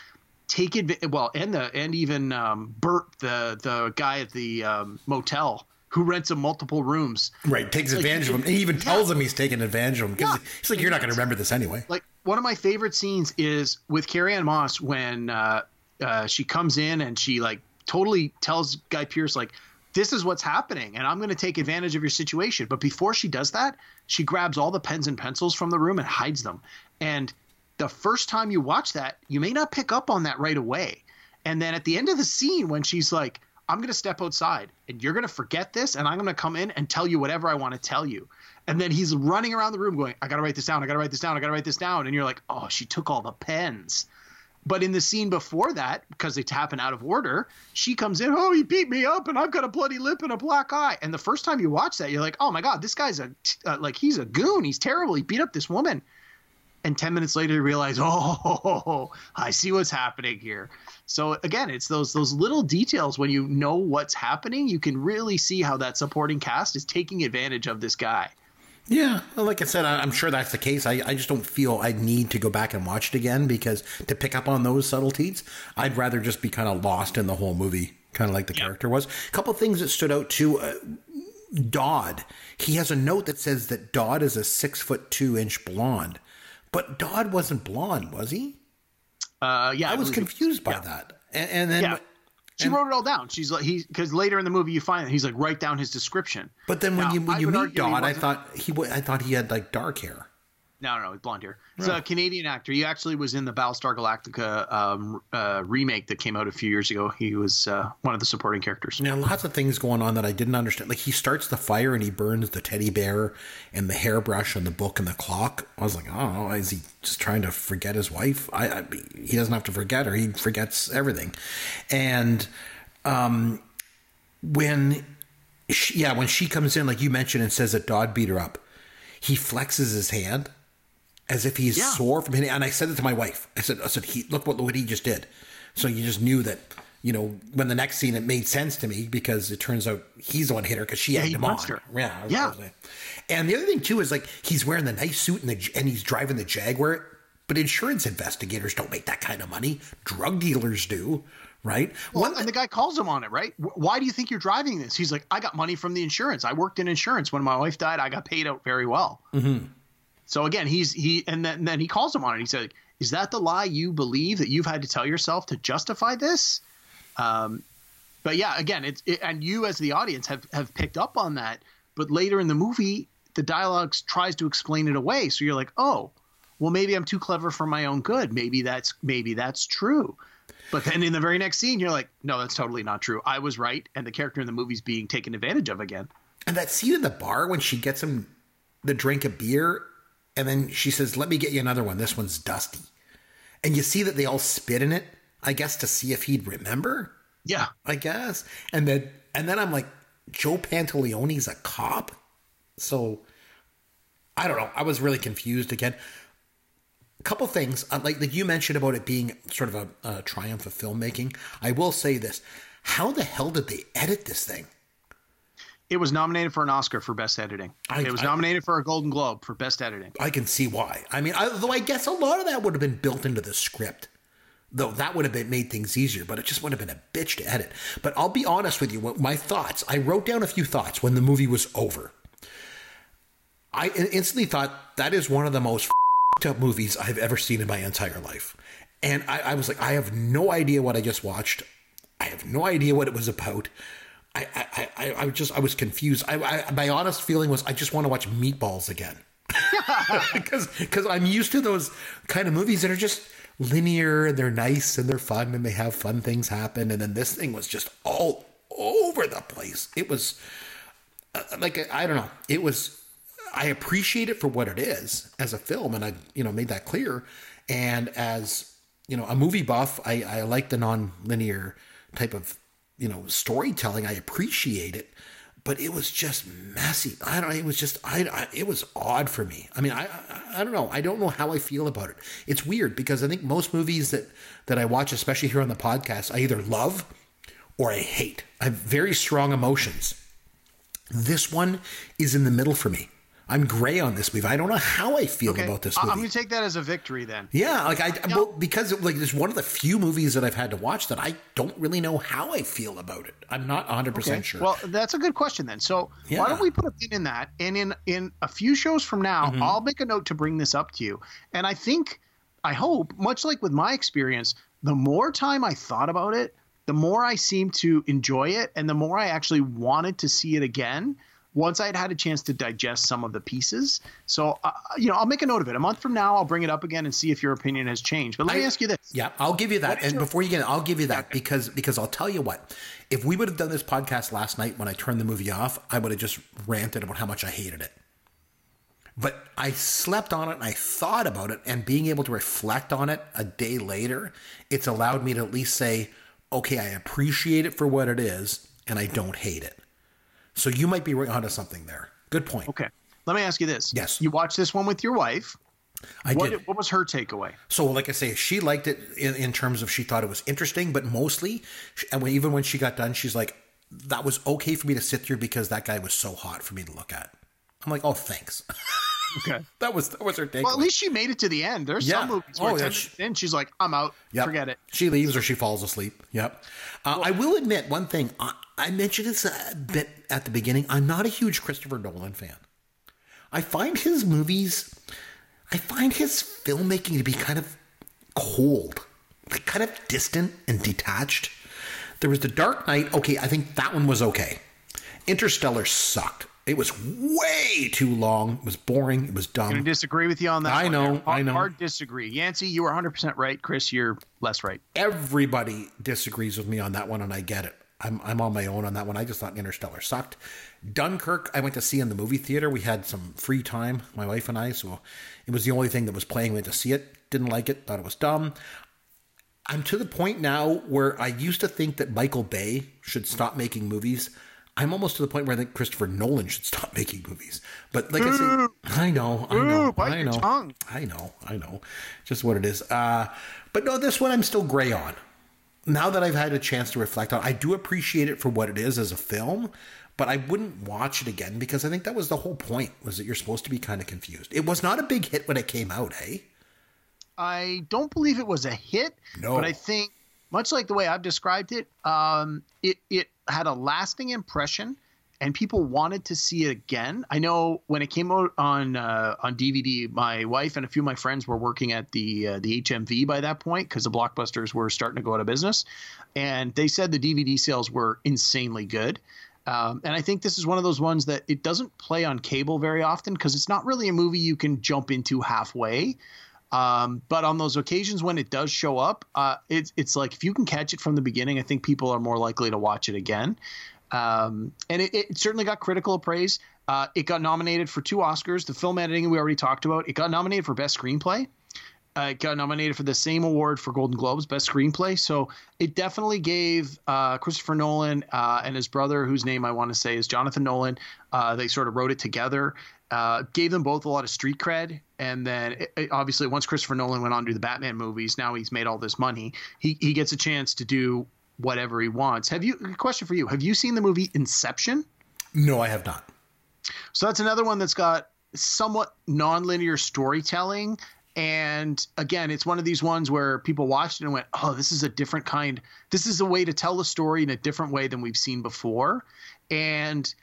take it well and the and even um, Bert the the guy at the um, motel who rents him multiple rooms. Right takes like, advantage of him. And he even yeah. tells him he's taking advantage of him because yeah. he's like you're not going to remember this anyway. Like one of my favorite scenes is with Carrie-Anne Moss when uh, uh, she comes in and she like totally tells Guy Pearce like this is what's happening and I'm going to take advantage of your situation. But before she does that she grabs all the pens and pencils from the room and hides them. And the first time you watch that, you may not pick up on that right away. And then at the end of the scene, when she's like, I'm going to step outside and you're going to forget this, and I'm going to come in and tell you whatever I want to tell you. And then he's running around the room going, I got to write this down. I got to write this down. I got to write this down. And you're like, oh, she took all the pens. But in the scene before that, because it's happened out of order, she comes in, oh, he beat me up and I've got a bloody lip and a black eye. And the first time you watch that, you're like, oh my God, this guy's a, uh, like, he's a goon. He's terrible. He beat up this woman. And 10 minutes later, you realize, oh, I see what's happening here. So again, it's those those little details when you know what's happening, you can really see how that supporting cast is taking advantage of this guy. Yeah, well, like I said, I'm sure that's the case. I, I just don't feel I need to go back and watch it again because to pick up on those subtleties, I'd rather just be kind of lost in the whole movie, kind of like the character was. A couple things that stood out too. Uh, Dodd, he has a note that says that Dodd is a six foot two inch blonde, but Dodd wasn't blonde, was he? Uh, yeah, I was confused by yeah. that. And, and then, Yeah. She wrote it all down. She's like he because later in the movie you find that he's like write down his description. but then when Now, you when I you meet Dodd, I thought he I thought he had like dark hair. No, no, no, he's blonde hair. He's a Canadian actor. He actually was in the Battlestar Galactica um, uh, remake that came out a few years ago. He was uh, one of the supporting characters. Now, lots of things going on that I didn't understand. Like he starts the fire and he burns the teddy bear and the hairbrush and the book and the clock. I was like, oh, is he just trying to forget his wife? I, I he doesn't have to forget her. He forgets everything. And um, when she, yeah, when she comes in, like you mentioned, and says that Dodd beat her up, he flexes his hand as if he's Yeah. sore from hitting. And I said it to my wife. I said, I said, he look what what he just did. So you just knew that. You know, when the next scene, it made sense to me because it turns out he's the one hit her because she Yeah, had he him on. her. Yeah, Yeah. I was like- And the other thing too is like he's wearing the nice suit and the and he's driving the Jaguar. But insurance investigators don't make that kind of money. Drug dealers do, right? Well, One- and the guy calls him on it, right? Why do you think you're driving this? He's like, I got money from the insurance. I worked in insurance when my wife died. I got paid out very well. Mm-hmm. So again, he's he, and then, and then he calls him on it. He said, "Is that the lie you believe that you've had to tell yourself to justify this?" Um, but yeah, again, it's it, and you as the audience have have picked up on that. But later in the movie, the dialogue tries to explain it away. So you're like, oh, well, maybe I'm too clever for my own good. Maybe that's maybe that's true. But then in the very next scene, you're like, no, that's totally not true. I was right, and the character in the movie's being taken advantage of again. And that scene in the bar when she gets him the drink of beer, and then she says, "Let me get you another one. This one's dusty." And you see that they all spit in it, I guess, to see if he'd remember. Yeah, I guess. And then and then I'm like, Joe Pantoliano's a cop, so I don't know. I was really confused again. A couple things, uh, like like you mentioned about it being sort of a, a triumph of filmmaking. I will say this: How the hell did they edit this thing? It was nominated for an Oscar for best editing. I- it was I- nominated for a Golden Globe for best editing. I can see why. I mean, I, though I guess a lot of that would have been built into the script. Though that would have been made things easier, but it just would have been a bitch to edit. But I'll be honest with you, my thoughts. I wrote down a few thoughts when the movie was over. I instantly thought that is one of the most f***ed up movies I've ever seen in my entire life. And I, I was like, I have no idea what I just watched. I have no idea what it was about. I, I, I, I was just, I was confused. I, I, my honest feeling was, I just want to watch Meatballs again because because I'm used to those kind of movies that are just linear and they're nice and they're fun and they have fun things happen. And then this thing was just all over the place. It was uh, like I don't know. It was. I appreciate it for what it is as a film, and I you know made that clear. And as you know, a movie buff, I, I like the non-linear type of you know storytelling. I appreciate it, but it was just messy. I don't. It was just. I. I it was odd for me. I mean, I, I. I don't know. I don't know how I feel about it. It's weird because I think most movies that that I watch, especially here on the podcast, I either love or I hate. I have very strong emotions. This one is in the middle for me. I'm gray on this movie. I don't know how I feel about this movie. I'm going to take that as a victory then. Yeah, like I well, because like it's one of the few movies that I've had to watch that I don't really know how I feel about it. I'm not 100 percent sure. Well, that's a good question then. So Yeah. why don't we put a pin in that? And in in a few shows from now, Mm-hmm. I'll make a note to bring this up to you. And I think, I hope, much like with my experience, the more time I thought about it, the more I seemed to enjoy it, and the more I actually wanted to see it again. Once I had had a chance to digest some of the pieces, so uh, you know, I'll make a note of it. A month from now, I'll bring it up again and see if your opinion has changed. But let me ask you this: yeah, I'll give you that. And your- before you get, it, I'll give you that because because I'll tell you what. If we would have done this podcast last night when I turned the movie off, I would have just ranted about how much I hated it. But I slept on it and I thought about it, and being able to reflect on it a day later, it's allowed me to at least say, okay, I appreciate it for what it is, and I don't hate it. So you might be right onto something there. Good point. Okay. Let me ask you this. Yes. You watched this one with your wife. I What, did. what was her takeaway? So, like I say, she liked it in, in terms of she thought it was interesting, but mostly, and when, even when she got done, she's like, "That was okay for me to sit through because that guy was so hot for me to look at." I'm like, "Oh, thanks." Okay. that was that was her takeaway. Well, at least she made it to the end. There's Yeah. some movies where Oh, yeah, she- in, she's like, I'm out. Yep. Forget it. She leaves or she falls asleep. Yep. Uh, I will admit one thing. I, I mentioned this a bit at the beginning. I'm not a huge Christopher Nolan fan. I find his movies, I find his filmmaking to be kind of cold, like kind of distant and detached. There was The Dark Knight. Okay, I think that one was okay. Interstellar sucked. It was way too long. It was boring. It was dumb. To disagree with you on that. I know. Hard, I know. Hard disagree. Yancey, you are 100% right. Chris, you're less right. everybody disagrees with me on that one, and I get it. I'm, I'm on my own on that one. I just thought Interstellar sucked. Dunkirk, I went to see in the movie theater. We had some free time, my wife and I, so it was the only thing that was playing. We went to see it. Didn't like it. Thought it was dumb. I'm to the point now where I used to think that Michael Bay should stop making movies. I'm almost to the point where I think Christopher Nolan should stop making movies. But like I say, I know, I know, Ooh, bite I know, tongue. I know, I know, just what it is. Uh, but no, this one I'm still gray on. Now that I've had a chance to reflect on, I do appreciate it for what it is as a film, but I wouldn't watch it again because I think that was the whole point was that you're supposed to be kind of confused. It was not a big hit when it came out, hey? I don't believe it was a hit, No. but I think, much like the way I've described it, um, it, it had a lasting impression and people wanted to see it again. I know when it came out on uh, on DVD, my wife and a few of my friends were working at the uh, the HMV by that point because the blockbusters were starting to go out of business, and they said the DVD sales were insanely good. Um, and I think this is one of those ones that it doesn't play on cable very often because it's not really a movie you can jump into halfway. Um, but on those occasions when it does show up, uh, it's it's like if you can catch it from the beginning, I think people are more likely to watch it again. Um, and it, it certainly got critical praise. Uh, it got nominated for two Oscars. The film editing we already talked about. It got nominated for best screenplay. Uh, it got nominated for the same award for Golden Globes, Best Screenplay. So it definitely gave uh, Christopher Nolan uh, and his brother, whose name I want to say is Jonathan Nolan, uh, they sort of wrote it together, uh, gave them both a lot of street cred. And then it, it- obviously, once Christopher Nolan went on to do the Batman movies, now he's made all this money. He, he gets a chance to do whatever he wants. Have you, a question for you, have you seen the movie Inception? No, I have not. So that's another one that's got somewhat nonlinear storytelling. And again, it's one of these ones where people watched it and went, oh, this is a different kind. This is a way to tell the story in a different way than we've seen before. And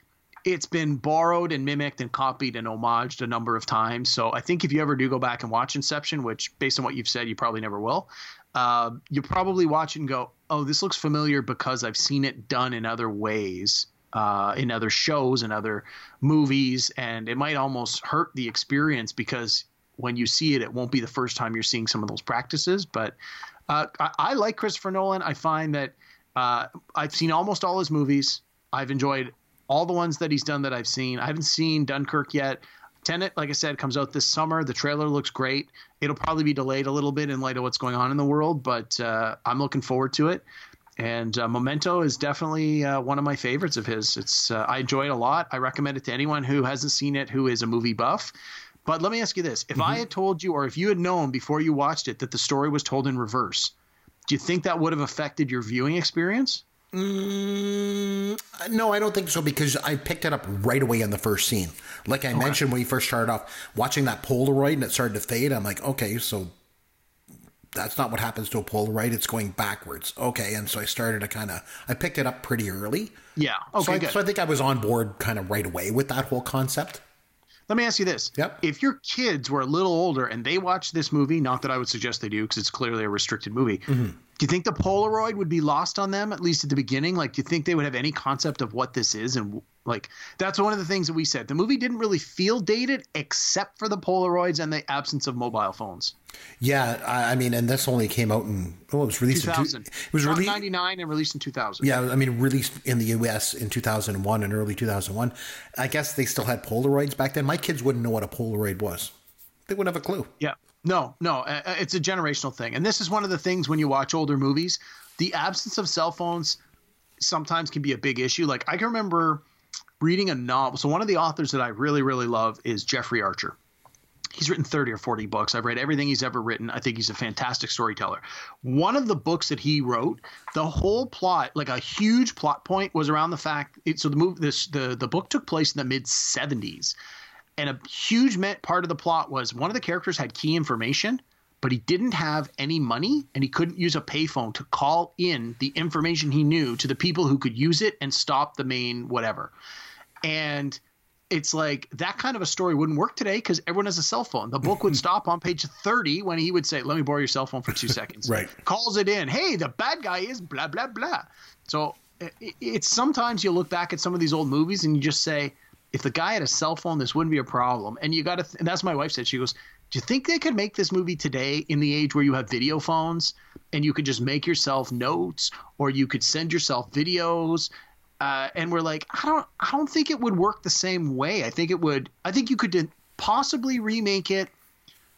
it's been borrowed and mimicked and copied and homaged a number of times. So I think if you ever do go back and watch Inception, which based on what you've said, you probably never will, uh, you probably watch it and go, oh, this looks familiar because I've seen it done in other ways, uh, in other shows and other movies. And it might almost hurt the experience because when you see it, it won't be the first time you're seeing some of those practices. But uh, I, I like Christopher Nolan. I find that uh, I've seen almost all his movies. I've enjoyed all the ones that he's done that I've seen. I haven't seen Dunkirk yet. Tenet, like I said, comes out this summer. The trailer looks great. It'll probably be delayed a little bit in light of what's going on in the world, but uh, I'm looking forward to it. And uh, Memento is definitely uh, one of my favorites of his. It's uh, I enjoy it a lot. I recommend it to anyone who hasn't seen it who is a movie buff. But let me ask you this: If I had told you, or if you had known before you watched it, that the story was told in reverse, do you think that would have affected your viewing experience? Mm, no, I don't think so because I picked it up right away in the first scene. Like I mentioned when we first started off, watching that Polaroid and it started to fade. I'm like, okay, so that's not what happens to a Polaroid. It's going backwards. Okay, and so I started to kind of I picked it up pretty early. Yeah. Okay. so, I, so I think I was on board kind of right away with that whole concept. Let me ask you this. Yep. If your kids were a little older and they watched this movie, not that I would suggest they do because it's clearly a restricted movie, Mm-hmm. Do you think the Polaroid would be lost on them at least at the beginning? Like, do you think they would have any concept of what this is? And like, that's one of the things that we said. The movie didn't really feel dated except for the Polaroids and the absence of mobile phones. Yeah, I, I mean, and this only came out in oh, it was released in two, 2000. it was released 99 and released in 2000. Yeah, I mean, released in the U.S. in 2001 and early 2001. I guess they still had Polaroids back then. My kids wouldn't know what a Polaroid was. They wouldn't have a clue. Yeah. No, no, uh, uh, it's a generational thing. And this is one of the things when you watch older movies, the absence of cell phones sometimes can be a big issue. Like I can remember reading a novel. So one of the authors that I really, really love is Jeffrey Archer. He's written 30 or 40 books. I've read everything he's ever written. I think he's a fantastic storyteller. One of the books that he wrote, the whole plot, like a huge plot point, was around the fact. It, so the move, this the the book took place in the mid 70s, and a huge part of the plot was one of the characters had key information, but he didn't have any money and he couldn't use a payphone to call in the information he knew to the people who could use it and stop the main whatever. And it's like that kind of a story wouldn't work today because everyone has a cell phone. The book would stop on page 30 when he would say, Let me borrow your cell phone for two seconds. Right. Calls it in. Hey, the bad guy is blah, blah, blah. So it's sometimes you look back at some of these old movies and you just say, if the guy had a cell phone, this wouldn't be a problem. And you got to, th- and that's my wife said. She goes, "Do you think they could make this movie today in the age where you have video phones and you could just make yourself notes or you could send yourself videos?" Uh, and we're like, I don't, I don't think it would work the same way. I think it would. I think you could possibly remake it,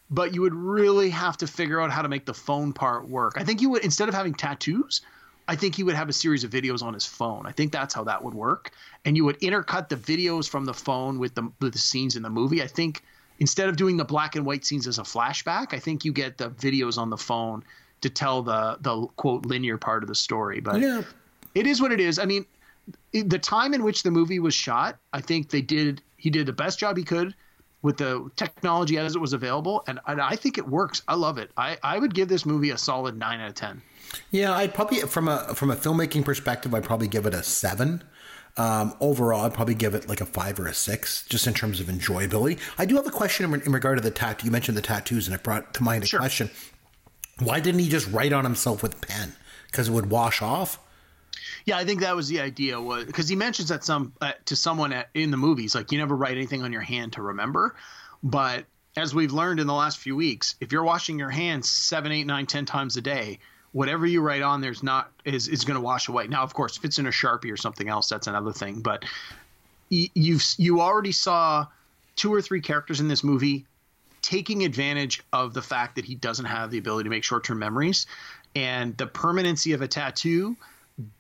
but you would really have to figure out how to make the phone part work. I think you would instead of having tattoos. I think he would have a series of videos on his phone. I think that's how that would work. And you would intercut the videos from the phone with the with the scenes in the movie. I think instead of doing the black and white scenes as a flashback, I think you get the videos on the phone to tell the the quote linear part of the story. But Yeah. it is what it is. I mean, the time in which the movie was shot, I think they did he did the best job he could with the technology as it was available, and, and I think it works. I love it. I, I would give this movie a solid nine out of ten. Yeah, I'd probably from a from a filmmaking perspective, I'd probably give it a seven. Um, overall, I'd probably give it like a five or a six, just in terms of enjoyability. I do have a question in, in regard to the tattoo. You mentioned the tattoos, and it brought to mind a Sure. question: Why didn't he just write on himself with pen? Because it would wash off. Yeah, I think that was the idea. Was because he mentions that some uh, to someone at, in the movies, like you never write anything on your hand to remember. But as we've learned in the last few weeks, if you're washing your hands seven, eight, nine, ten times a day, whatever you write on there's not is is going to wash away. Now, of course, if it's in a sharpie or something else, that's another thing. But y- you've you already saw two or three characters in this movie taking advantage of the fact that he doesn't have the ability to make short-term memories and the permanency of a tattoo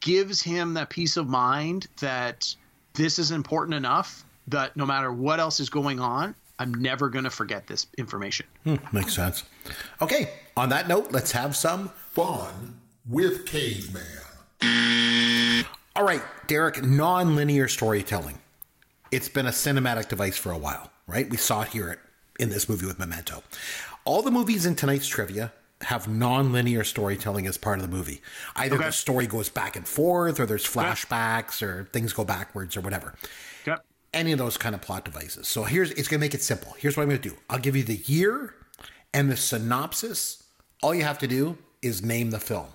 gives him that peace of mind that this is important enough that no matter what else is going on i'm never going to forget this information Hmm, makes sense. Okay, on that note, let's have some. Fun with Caveman. All right, Derek, non-linear storytelling. It's been a cinematic device for a while, right? We saw it here in this movie with Memento. All the movies in tonight's trivia have non-linear storytelling as part of the movie. Either Okay. the story goes back and forth, or there's flashbacks, or things go backwards, or whatever. yep Any of those kind of plot devices. So here's it's gonna make it simple. Here's what I'm gonna do. I'll give you the year and the synopsis. All you have to do is name the film.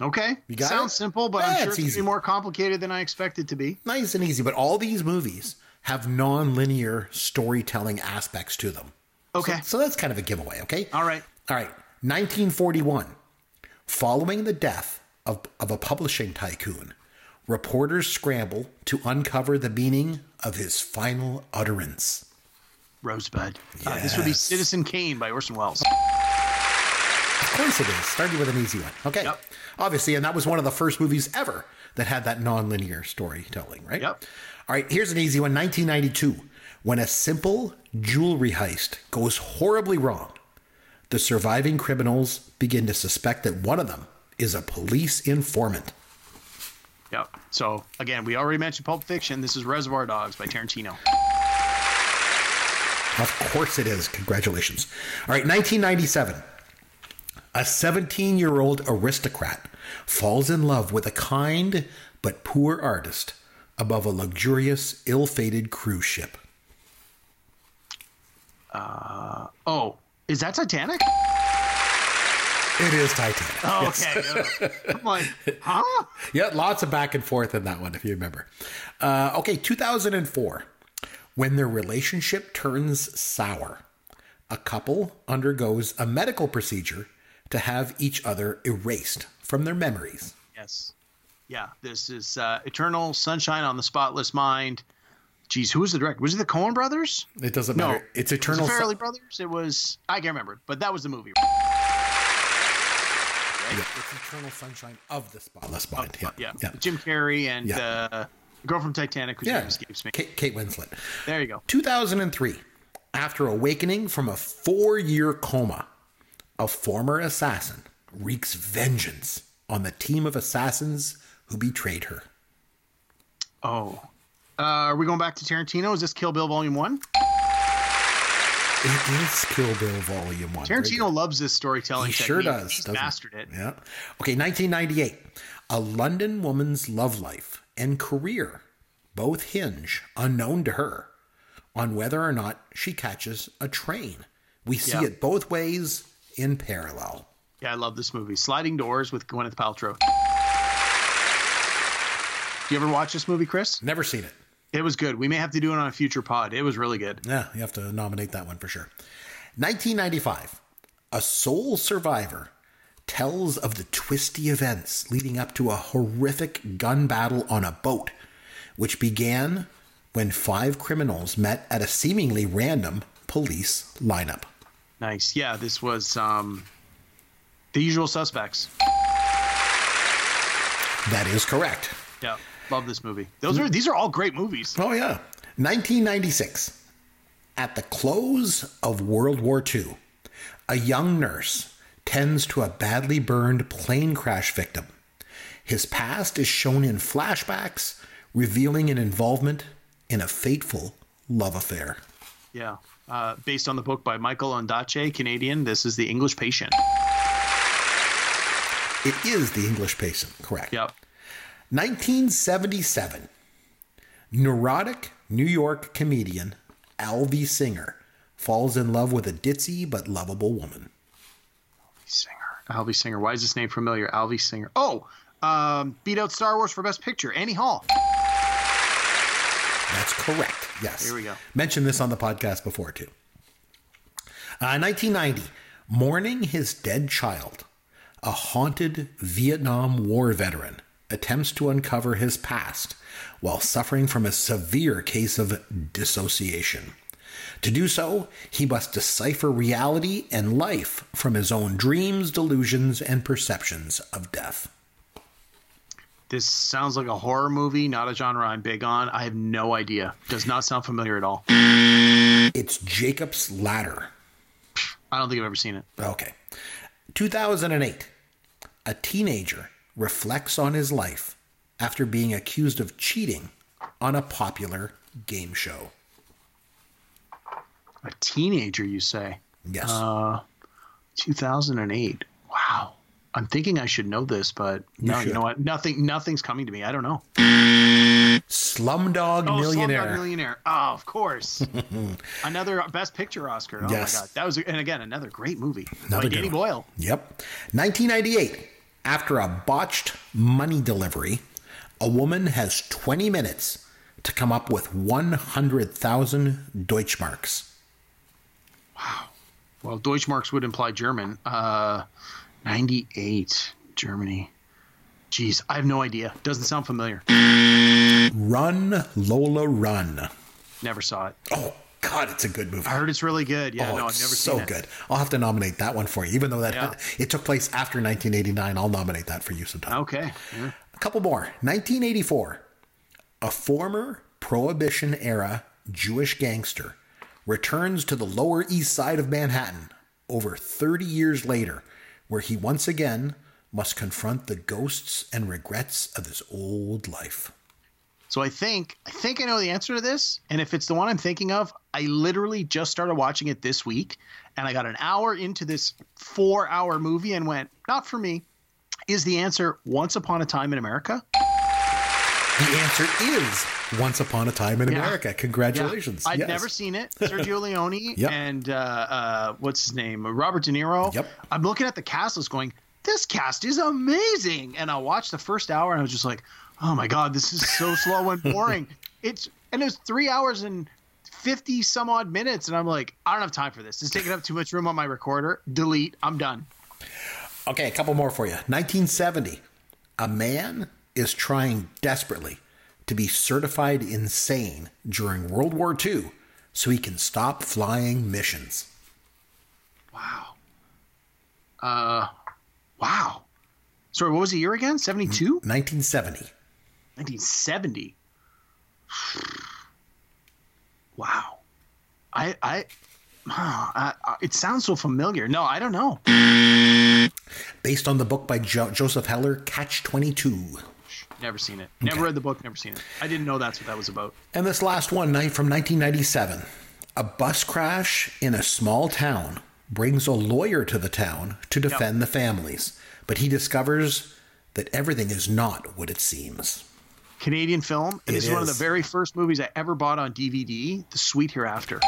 okay You got sounds it? simple but Yeah, i'm sure it's it's, going easy. to be more complicated than i expected to be nice and easy. But all these movies have non-linear storytelling aspects to them. okay So that's kind of a giveaway, okay? all right All right. 1941. Following the death of, of a publishing tycoon, reporters scramble to uncover the meaning of his final utterance. rosebud uh, this would be citizen kane by orson welles course it is. Starting with an easy one. Okay. Yep. Obviously, and that was one of the first movies ever that had that non-linear storytelling, right? Yep. All right, here's an easy one. 1992. When a simple jewelry heist goes horribly wrong, the surviving criminals begin to suspect that one of them is a police informant. yep so again we already mentioned pulp fiction this is reservoir dogs by tarantino Of course it is. Congratulations. All right, 1997. A 17 year old aristocrat falls in love with a kind but poor artist above a luxurious, ill fated cruise ship. oh is that titanic It is Titanic. Oh, yes. okay. I'm like, huh? Yeah, lots of back and forth in that one, if you remember. Uh, okay, 2004. When their relationship turns sour, a couple undergoes a medical procedure to have each other erased from their memories. Yes. Yeah, this is uh, Eternal Sunshine on the Spotless Mind. Geez, who was the director? Was it the Coen brothers? It doesn't No. matter. It's Was eternal. it Sun- Farrelly brothers? It was I can't remember, but that was the movie. Yeah, it's eternal sunshine of the spotless mind. Yeah, Yeah, yeah, Jim Carrey and Yeah. uh, the girl from Titanic, whose yeah. name escapes me. Kate, Kate Winslet. There you go. 2003. After awakening from a four-year coma, a former assassin wreaks vengeance on the team of assassins who betrayed her. Oh, uh, are we going back to Tarantino? Is this Kill Bill Volume One? It is Kill Bill Volume One. Very Tarantino loves this storytelling. He sure does. He's mastered it. Yeah. Okay, 1998. A London woman's love life and career both hinge, unknown to her, on whether or not she catches a train. We see Yeah. it both ways in parallel. Yeah, I love this movie. Sliding Doors with Gwyneth Paltrow. Do you ever watch this movie, Chris? Never seen it. It was good. We may have to do it on a future pod. It was really good. Yeah, you have to nominate that one for sure. 1995. A sole survivor tells of the twisty events leading up to a horrific gun battle on a boat, which began when five criminals met at a seemingly random police lineup. Nice. Yeah, this was um, The Usual Suspects. That is correct. Yeah, love this movie. Those are these are all great movies. Oh, yeah. 1996. At the close of World War II, a young nurse tends to a badly burned plane crash victim. His past is shown in flashbacks, revealing an involvement in a fateful love affair. Yeah, uh, based on the book by Michael Ondaatje, Canadian. This is The English Patient. It is the English patient, correct? Yep. 1977. Neurotic New York comedian Alvy Singer falls in love with a ditzy but lovable woman. Alvy Singer. Alvy Singer. Why is this name familiar? Alvy Singer. Oh, um, beat out Star Wars for Best Picture. Annie Hall. That's correct. Yes. Here we go. Mentioned this on the podcast before, too. Uh, 1990. Mourning his dead child, a haunted Vietnam War veteran attempts to uncover his past while suffering from a severe case of dissociation. To do so, he must decipher reality and life from his own dreams, delusions, and perceptions of death. This sounds like a horror movie, not a genre I'm big on. I have no idea. Does not sound familiar at all. It's Jacob's Ladder. I don't think I've ever seen it. Okay. 2008. A teenager reflects on his life after being accused of cheating on a popular game show. A teenager, you say? Yes. Uh, 2008. Wow. I'm thinking I should know this, but no, you know what? Nothing. Nothing's coming to me. I don't know. Slumdog Oh, Millionaire. Slumdog Millionaire. Oh, of course. another Best Picture Oscar. Oh Yes. my God, that was and again another great movie Another by Danny one. Boyle. Yep. 1998. After a botched money delivery, a woman has 20 minutes to come up with 100,000 Deutschmarks. Wow. Well, Deutschmarks would imply German. Uh, 98, Germany. Jeez, I have no idea. Doesn't sound familiar. Run, Lola, run. Never saw it. Oh, God, it's a good movie. I heard it's really good. Yeah, oh, no, I've never so seen it. So good. I'll have to nominate that one for you, even though that Yeah. it took place after 1989. I'll nominate that for you sometime. Okay. Yeah. A couple more. 1984. A former Prohibition era Jewish gangster returns to the Lower East Side of Manhattan over 30 years later, where he once again must confront the ghosts and regrets of his old life. So I think I think I know the answer to this, and if it's the one I'm thinking of, I literally just started watching it this week, and I got an hour into this four-hour movie and went, not for me. Is the answer Once Upon a Time in America? The answer is Once Upon a Time in Yeah. America. Congratulations. I'd Yes. never seen it. Sergio Leone Yep. and uh, uh, what's his name? Robert De Niro. Yep. I'm looking at the cast list going, this cast is amazing. And I watched the first hour and I was just like, oh my God, this is so slow and boring. It's and it was three hours and 50 some odd minutes. And I'm like, I don't have time for this. It's taking up too much room on my recorder. Delete. I'm done. Okay, a couple more for you. 1970. A man is trying desperately to be certified insane during World War II so he can stop flying missions. Wow. Uh, wow. Sorry, what was the year again? 72? 1970. 1970. Wow. I, I, I, I, it sounds so familiar. No, I don't know. Based on the book by jo- Joseph Heller, Catch 22. Never seen it. Never read the book. Never seen it. I didn't know that's what that was about. And this last one, night from 1997. A bus crash in a small town brings a lawyer to the town to defend the families, but he discovers that everything is not what it seems. Canadian film. And It this is one of the very first movies I ever bought on DVD. The Sweet Hereafter.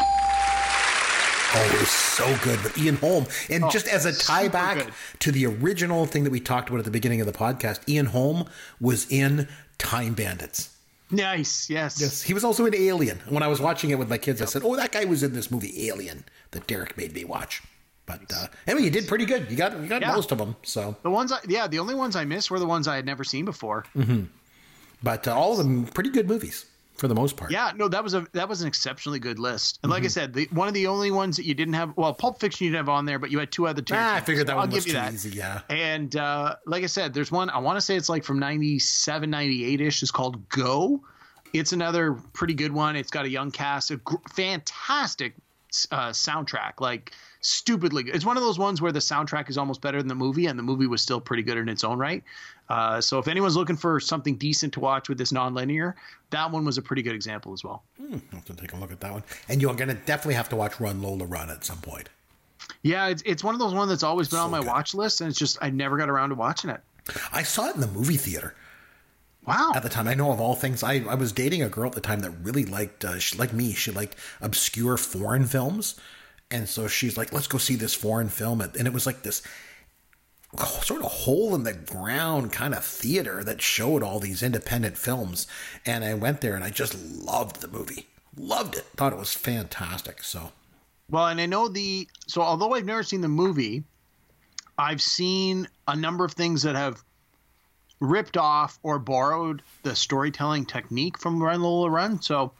Oh, it was so good with Ian Holm. And Oh, just as a tie back good. to the original thing that we talked about at the beginning of the podcast, Ian Holm was in Time Bandits. Nice. Yes. Yes, he was also in Alien. When I was watching it with my kids, I said, "Oh, that guy was in this movie Alien that Derek made me watch." But uh, anyway, you did pretty good. You got you got Yeah. most of them. So, The ones I, yeah, the only ones I missed were the ones I had never seen before. but uh, all of them pretty good movies for the most part. Yeah, no, that was a that was an exceptionally good list. And like Mm-hmm. I said, the, one of the only ones that you didn't have, well, Pulp Fiction you didn't have on there, but you had two other tiers. Ah, I figured that So one I'll was give you too that. easy. Yeah. And uh, like I said, there's one I want to say it's like from 97, 98 ish. It's called Go. It's another pretty good one. It's got a young cast, a gr- fantastic uh, soundtrack, like stupidly. good. It's one of those ones where the soundtrack is almost better than the movie, and the movie was still pretty good in its own right. Uh, so if anyone's looking for something decent to watch with this non-linear, that one was a pretty good example as well. I'll have to take a look at that one. And you're going to definitely have to watch Run Lola Run at some point. Yeah, it's it's one of those ones that's always been on my good. watch list, and it's just I never got around to watching it. I saw it in the movie theater. Wow. at the time. I know of all things. I, I was dating a girl at the time that really liked, uh, she, like me, she liked obscure foreign films. And so she's like, let's go see this foreign film. And it was like this sort of hole in the ground kind of theater that showed all these independent films. And I went there and I just loved the movie. Loved it. Thought it was fantastic. So, Well, and I know the so although I've never seen the movie, I've seen a number of things that have ripped off or borrowed the storytelling technique from Run Lola Run. So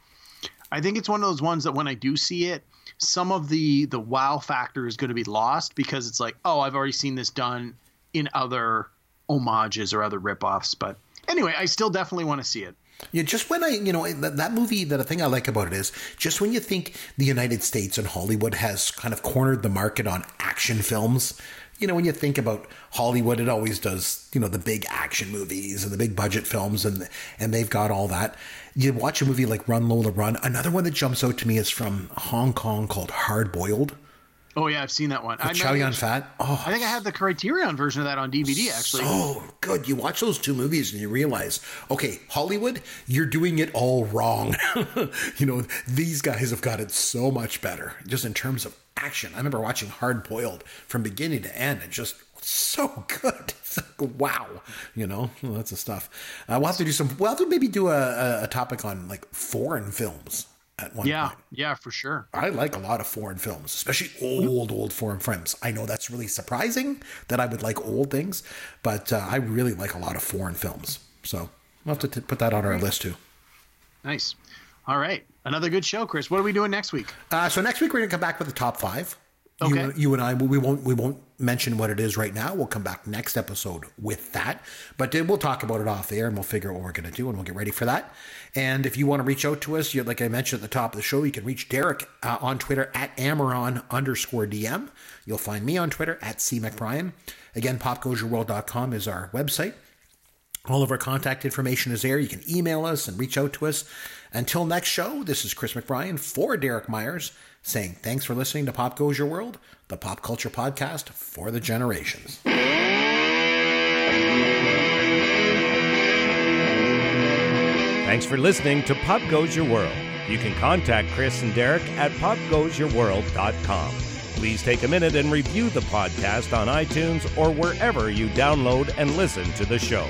I think it's one of those ones that when I do see it, some of the the wow factor is going to be lost because it's like, oh, I've already seen this done in other homages or other ripoffs. But anyway, I still definitely want to see it. Yeah, just when I, you know, that, that movie, that the thing I like about it is just when you think the United States and Hollywood has kind of cornered the market on action films, you know, when you think about Hollywood, it always does, you know, the big action movies and the big budget films, and and they've got all that. You watch a movie like Run Lola Run. Another one that jumps out to me is from Hong Kong called Hard Boiled. Oh yeah, I've seen that one. I, Chow Yun Fat. Oh, I think I have the Criterion version of that on DVD actually. so good. You watch those two movies and you realize, okay, Hollywood, you're doing it all wrong. you know, these guys have got it so much better, just in terms of action. I remember watching Hard Boiled from beginning to end and just so good. It's like, wow, you know, that's the stuff. Uh, we'll have to do some. We'll have to maybe do a, a, topic on like foreign films at one Yeah, point. yeah, for sure. I like a lot of foreign films, especially old, old foreign films. I know that's really surprising that I would like old things, but uh, I really like a lot of foreign films. So we'll have to t- put that on our list too. Nice. All right, another good show, Chris. What are we doing next week? Uh, so next week we're gonna come back with the top five. You, Okay. you and I, we won't we won't mention what it is right now. We'll come back next episode with that, but then we'll talk about it off air and we'll figure out what we're going to do and we'll get ready for that. And if you want to reach out to us, you, like I mentioned at the top of the show, you can reach Derek uh, on Twitter at Amaron underscore DM. You'll find me on Twitter at C McBrien. Again, popgoesyourworld.com is our website. All of our contact information is there. You can email us and reach out to us. Until next show, this is Chris McBrien for Derek Myers saying thanks for listening to Pop Goes Your World, the pop culture podcast for the generations. Thanks for listening to Pop Goes Your World. You can contact Chris and Derek at popgoesyourworld.com. Please take a minute and review the podcast on iTunes or wherever you download and listen to the show.